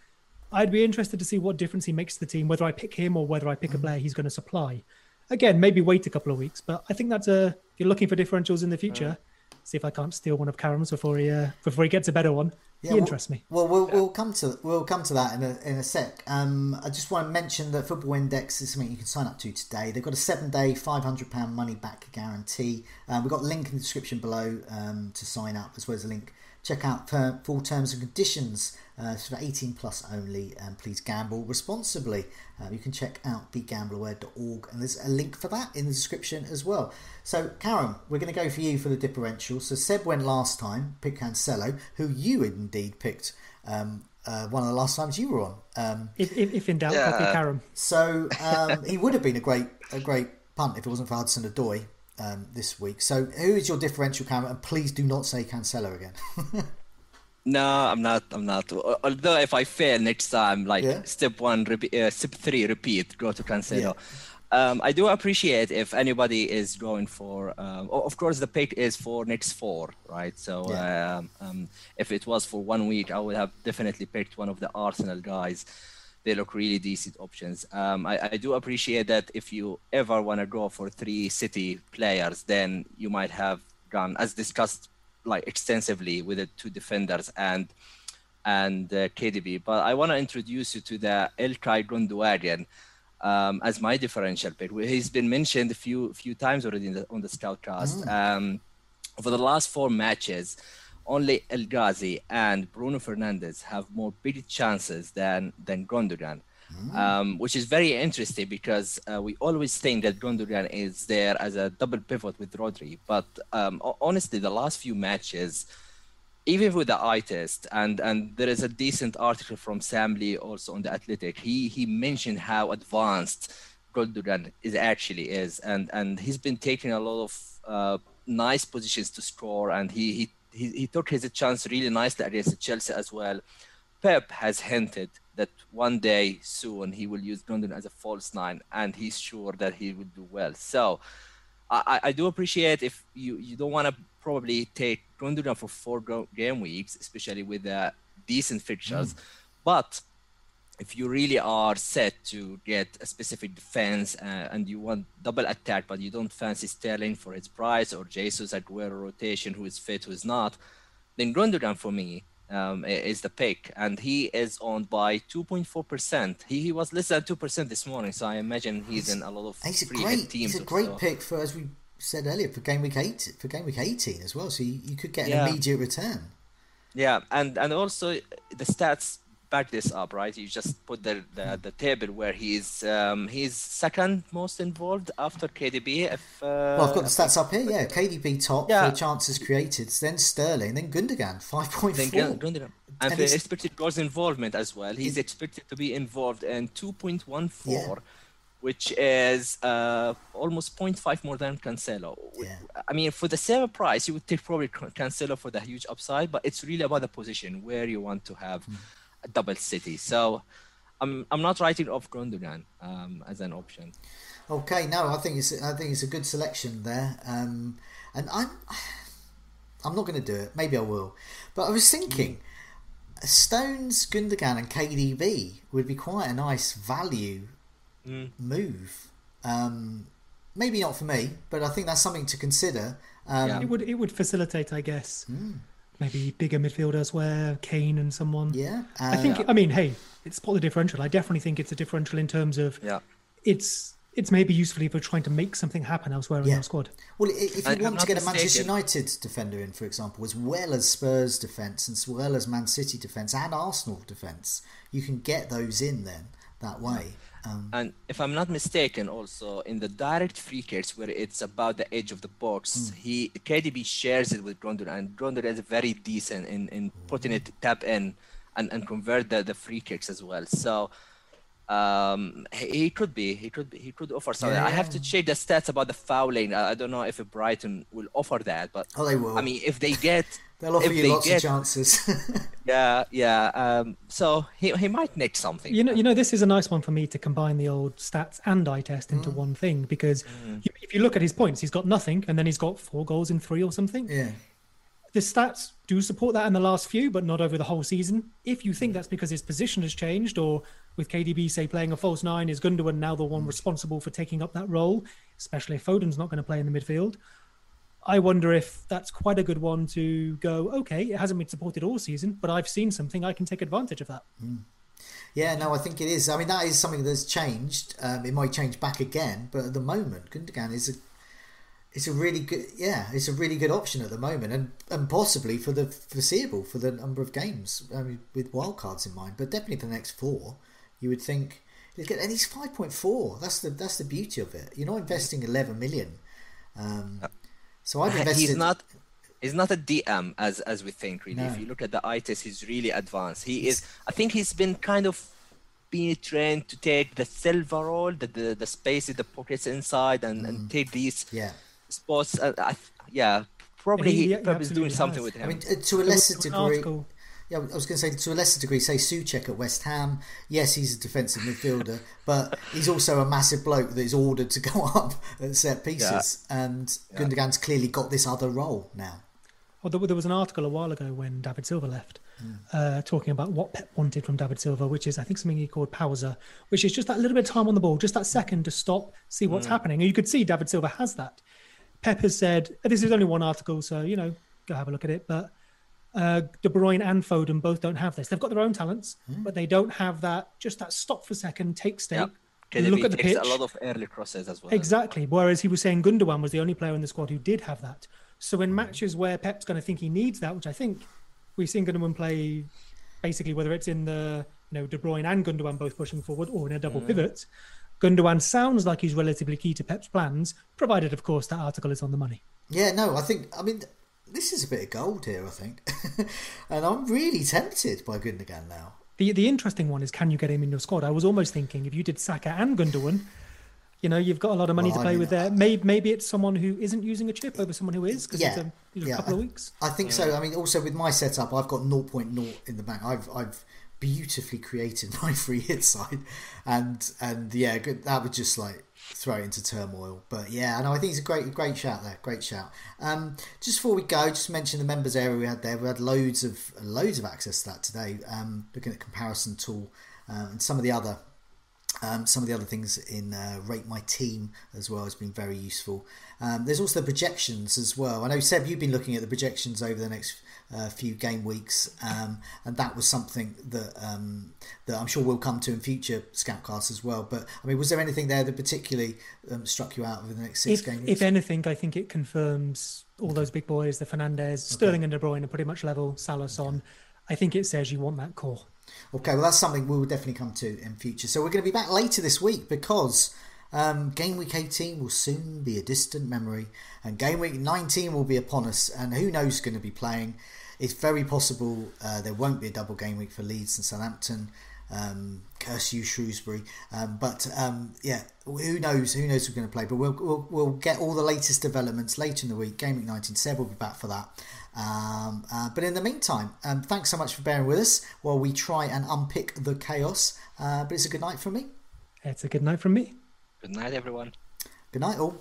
I'd be interested to see what difference he makes to the team, whether I pick him or whether I pick a mm. player he's going to supply. Again, maybe wait a couple of weeks, but I think that's a. If you're looking for differentials in the future, see if I can't steal one of Karam's before he uh, before he gets a better one. Yeah, he interests well, me. Well, we'll, we'll come to we'll come to that in a, in a sec. Um, I just want to mention that Football Index is something you can sign up to today. They've got a seven day, five hundred pound money back guarantee. Um, we've got a link in the description below um, to sign up, as well as a link Check out full terms and conditions uh, for 18 plus only, and please gamble responsibly. Uh, you can check out begambleaware.org, and there's a link for that in the description as well. So, Karam, we're going to go for you for the differential. So, Seb went last time, picked Cancelo, who you indeed picked um, uh, one of the last times you were on. Um, if, if, if, in doubt, yeah. copy Karam. So um, he would have been a great a great punt if it wasn't for Hudson Odoi um, this week. So, who is your differential Karam? And please do not say Cancelo again. No, I'm not. I'm not. Although if I fail next time, like Yeah. step one, repeat, uh, step three, repeat, go to Cancelo. Yeah. Um, I do appreciate if anybody is going for. Um, of course, the pick is for next four, right? So Yeah. um, um, if it was for one week, I would have definitely picked one of the Arsenal guys. They look really decent options. Um, I, I do appreciate that if you ever want to go for three City players, then you might have gone as discussed like extensively with the two defenders and and uh, KDB. But I want to introduce you to the Ilkay Gundogan um, as my differential pick. He's been mentioned a few few times already in the, on the Scoutcast. Um, over the last four matches, only El Ghazi and Bruno Fernandes have more big chances than than Gundogan. Um, which is very interesting because uh, we always think that Gundogan is there as a double pivot with Rodri, but um, honestly, the last few matches, even with the eye test, and and there is a decent article from Sam Lee also on the Athletic. He he mentioned how advanced Gundogan is actually is, and and he's been taking a lot of uh, nice positions to score, and he he he, he took his chance really nicely against Chelsea as well. Pep has hinted that one day soon he will use Gundogan as a false nine, and he's sure that he will do well. So I, I- do appreciate if you, you don't want to probably take Gundogan for four go- game weeks, especially with uh, decent fixtures. But if you really are set to get a specific defense uh, and you want double attack, but you don't fancy Sterling for its price or Jesus Aguero rotation, who is fit, who is not, then Gundogan for me um, is the pick, and he is owned by 2.4%. He, he was less than 2% this morning, so I imagine he's in a lot of He's a great, teams. he's a great also. pick for as we said earlier for game week eight for game week eighteen as well. So you, you could get an Yeah. immediate return. Yeah, and and also the stats back this up, right? You just put the the, the table where he's um, he's second most involved after KDB. If uh, Well, I've got the stats up here. Yeah, KDB top Yeah. for chances created, then Sterling, then Gundogan five point then Gundogan. And, And for expected goals involvement as well, he's expected to be involved in 2.14, Yeah. which is uh, almost 0.5 more than Cancelo. Yeah. I mean, for the same price, you would take probably Cancelo for the huge upside, but it's really about the position where you want to have Hmm. A double city. So I'm, I'm not writing off Gundogan um, as an option. Okay, no, I think it's I think it's a good selection there. Um, and I'm I'm not going to do it. Maybe I will. But I was thinking, Stones, Gundogan, and KDB would be quite a nice value move. Um, maybe not for me, but I think that's something to consider. Um, Yeah. It would it would facilitate, I guess, maybe bigger midfielders where Kane and someone. yeah, I uh, think. I mean, hey, it's part of the differential. I definitely think it's a differential in terms of Yeah. it's it's maybe useful if you're trying to make something happen elsewhere in Yeah. your squad. Well, if you I- I'm want to not get a Manchester. United defender in, for example, as well as Spurs defence, and as well as Man City defence and Arsenal defence, you can get those in then that way. Um, And if I'm not mistaken, also in the direct free kicks where it's about the edge of the box, he KDB shares it with Gundogan, and Gundogan is very decent in, in putting it tap in and, and convert the, the free kicks as well. So um, he, he could be, he could be, he could offer something. I have to check the stats about the fouling. I, I don't know if Brighton will offer that, but Oh, they will. I mean, if they get, They'll offer if you they lots get, of chances. yeah, yeah. Um, so he he might nick something. You know, you know, this is a nice one for me to combine the old stats and eye test Mm. into one thing because you- if you look at his points, he's got nothing, and then he's got four goals in three or something. yeah. the stats do support that in the last few, but not over the whole season. If you think that's because his position has changed, or with KDB say playing a false nine, is Gundogan now the one responsible for taking up that role, especially if Foden's not going to play in the midfield? I wonder if that's quite a good one to go. Okay, it hasn't been supported all season, but I've seen something. I can take advantage of that. Yeah, no, I think it is. I mean, that is something that's changed. Um, it might change back again, but at the moment, Gundogan is a it's a really good yeah, it's a really good option at the moment, and and possibly for the foreseeable for the number of games. I mean, with wildcards in mind, but definitely for the next four, you would think. he'd get- And he's five point four. That's the that's the beauty of it. You're not investing eleven million. Um, so I've invested. he's not he's not a DM as as we think really. If you look at the eye test, he's really advanced. He is. I think he's been kind of being trained to take the Silva role, the the, the space in the pockets inside, and, and take these Mm. Yeah. spots. Uh, I, yeah, probably He- he, he probably is doing absolutely something with with I mean, uh, to a lesser an degree. Article- yeah, I was going to say to a lesser degree, say Soucek at West Ham. Yes, he's a defensive midfielder, but he's also a massive bloke that is ordered to go up at set pieces. Yeah. And yeah. Gundogan's clearly got this other role now. Well, there was an article a while ago when David Silva left, mm. uh, talking about what Pep wanted from David Silva, which is I think something he called pausa, which is just that little bit of time on the ball, just that second to stop, see what's mm. happening. And you could see David Silva has that. Pep has said this is only one article, so you know go have a look at it, but uh, De Bruyne and Foden both don't have this. They've got their own talents, mm. but they don't have that just that stop for a second, take stake, yep. look at the pitch. A lot of early crosses as well. Exactly. Whereas he was saying Gundogan was the only player in the squad who did have that. So in hmm. matches where Pep's going to think he needs that, which I think we've seen Gundogan play, basically whether it's in the you know De Bruyne and Gundogan both pushing forward or in a double mm. pivot, Gundogan sounds like he's relatively key to Pep's plans, provided of course that article is on the money. Yeah, no, I think I mean this is a bit of gold here, I think. and I'm really tempted by Gundogan now. The the interesting one is can you get him in your squad? I was almost thinking if you did Saka and Gundogan, you know, you've got a lot of money well, to play I mean, with there. Maybe maybe it's someone who isn't using a chip over someone who is because yeah, it's a, you know, yeah, couple I, of weeks. I think so. I mean, also with my setup, I've got 0.0 in the bank. I've I've beautifully created my free hit side, and and yeah, that would just like throw it into turmoil. But yeah, know I think it's a great great shout there, great shout. Um, just before we go, just mention the members area we had there. We had loads of loads of access to that today. Um, looking at comparison tool uh, and some of the other. Um, some of the other things in uh, Rate My Team as well has been very useful. Um, there's also the projections as well. I know Seb, you've been looking at the projections over the next a few game weeks, um, and that was something that um, that I'm sure we'll come to in future Scoutcasts as well. But I mean, was there anything there that particularly um, struck you out over the next six if, game weeks? If anything, I think it confirms all those big boys, the Fernandes, Sterling, and De Bruyne are pretty much level. Salah, Son. I think it says you want that core. Okay, well that's something we will definitely come to in future. So we're going to be back later this week because. Um, game week 18 will soon be a distant memory, and game week 19 will be upon us. And who knows who's going to be playing? It's very possible uh, there won't be a double game week for Leeds and Southampton. Um, curse you, Shrewsbury. Um, but um, yeah, who knows? Who knows who's going to play? But we'll, we'll, we'll get all the latest developments later in the week. Game week 19. Seb will be back for that. Um, uh, but in the meantime, um, thanks so much for bearing with us while we try and unpick the chaos. Uh, but it's a good night from me. It's a good night from me. Good night, everyone. Good night, all.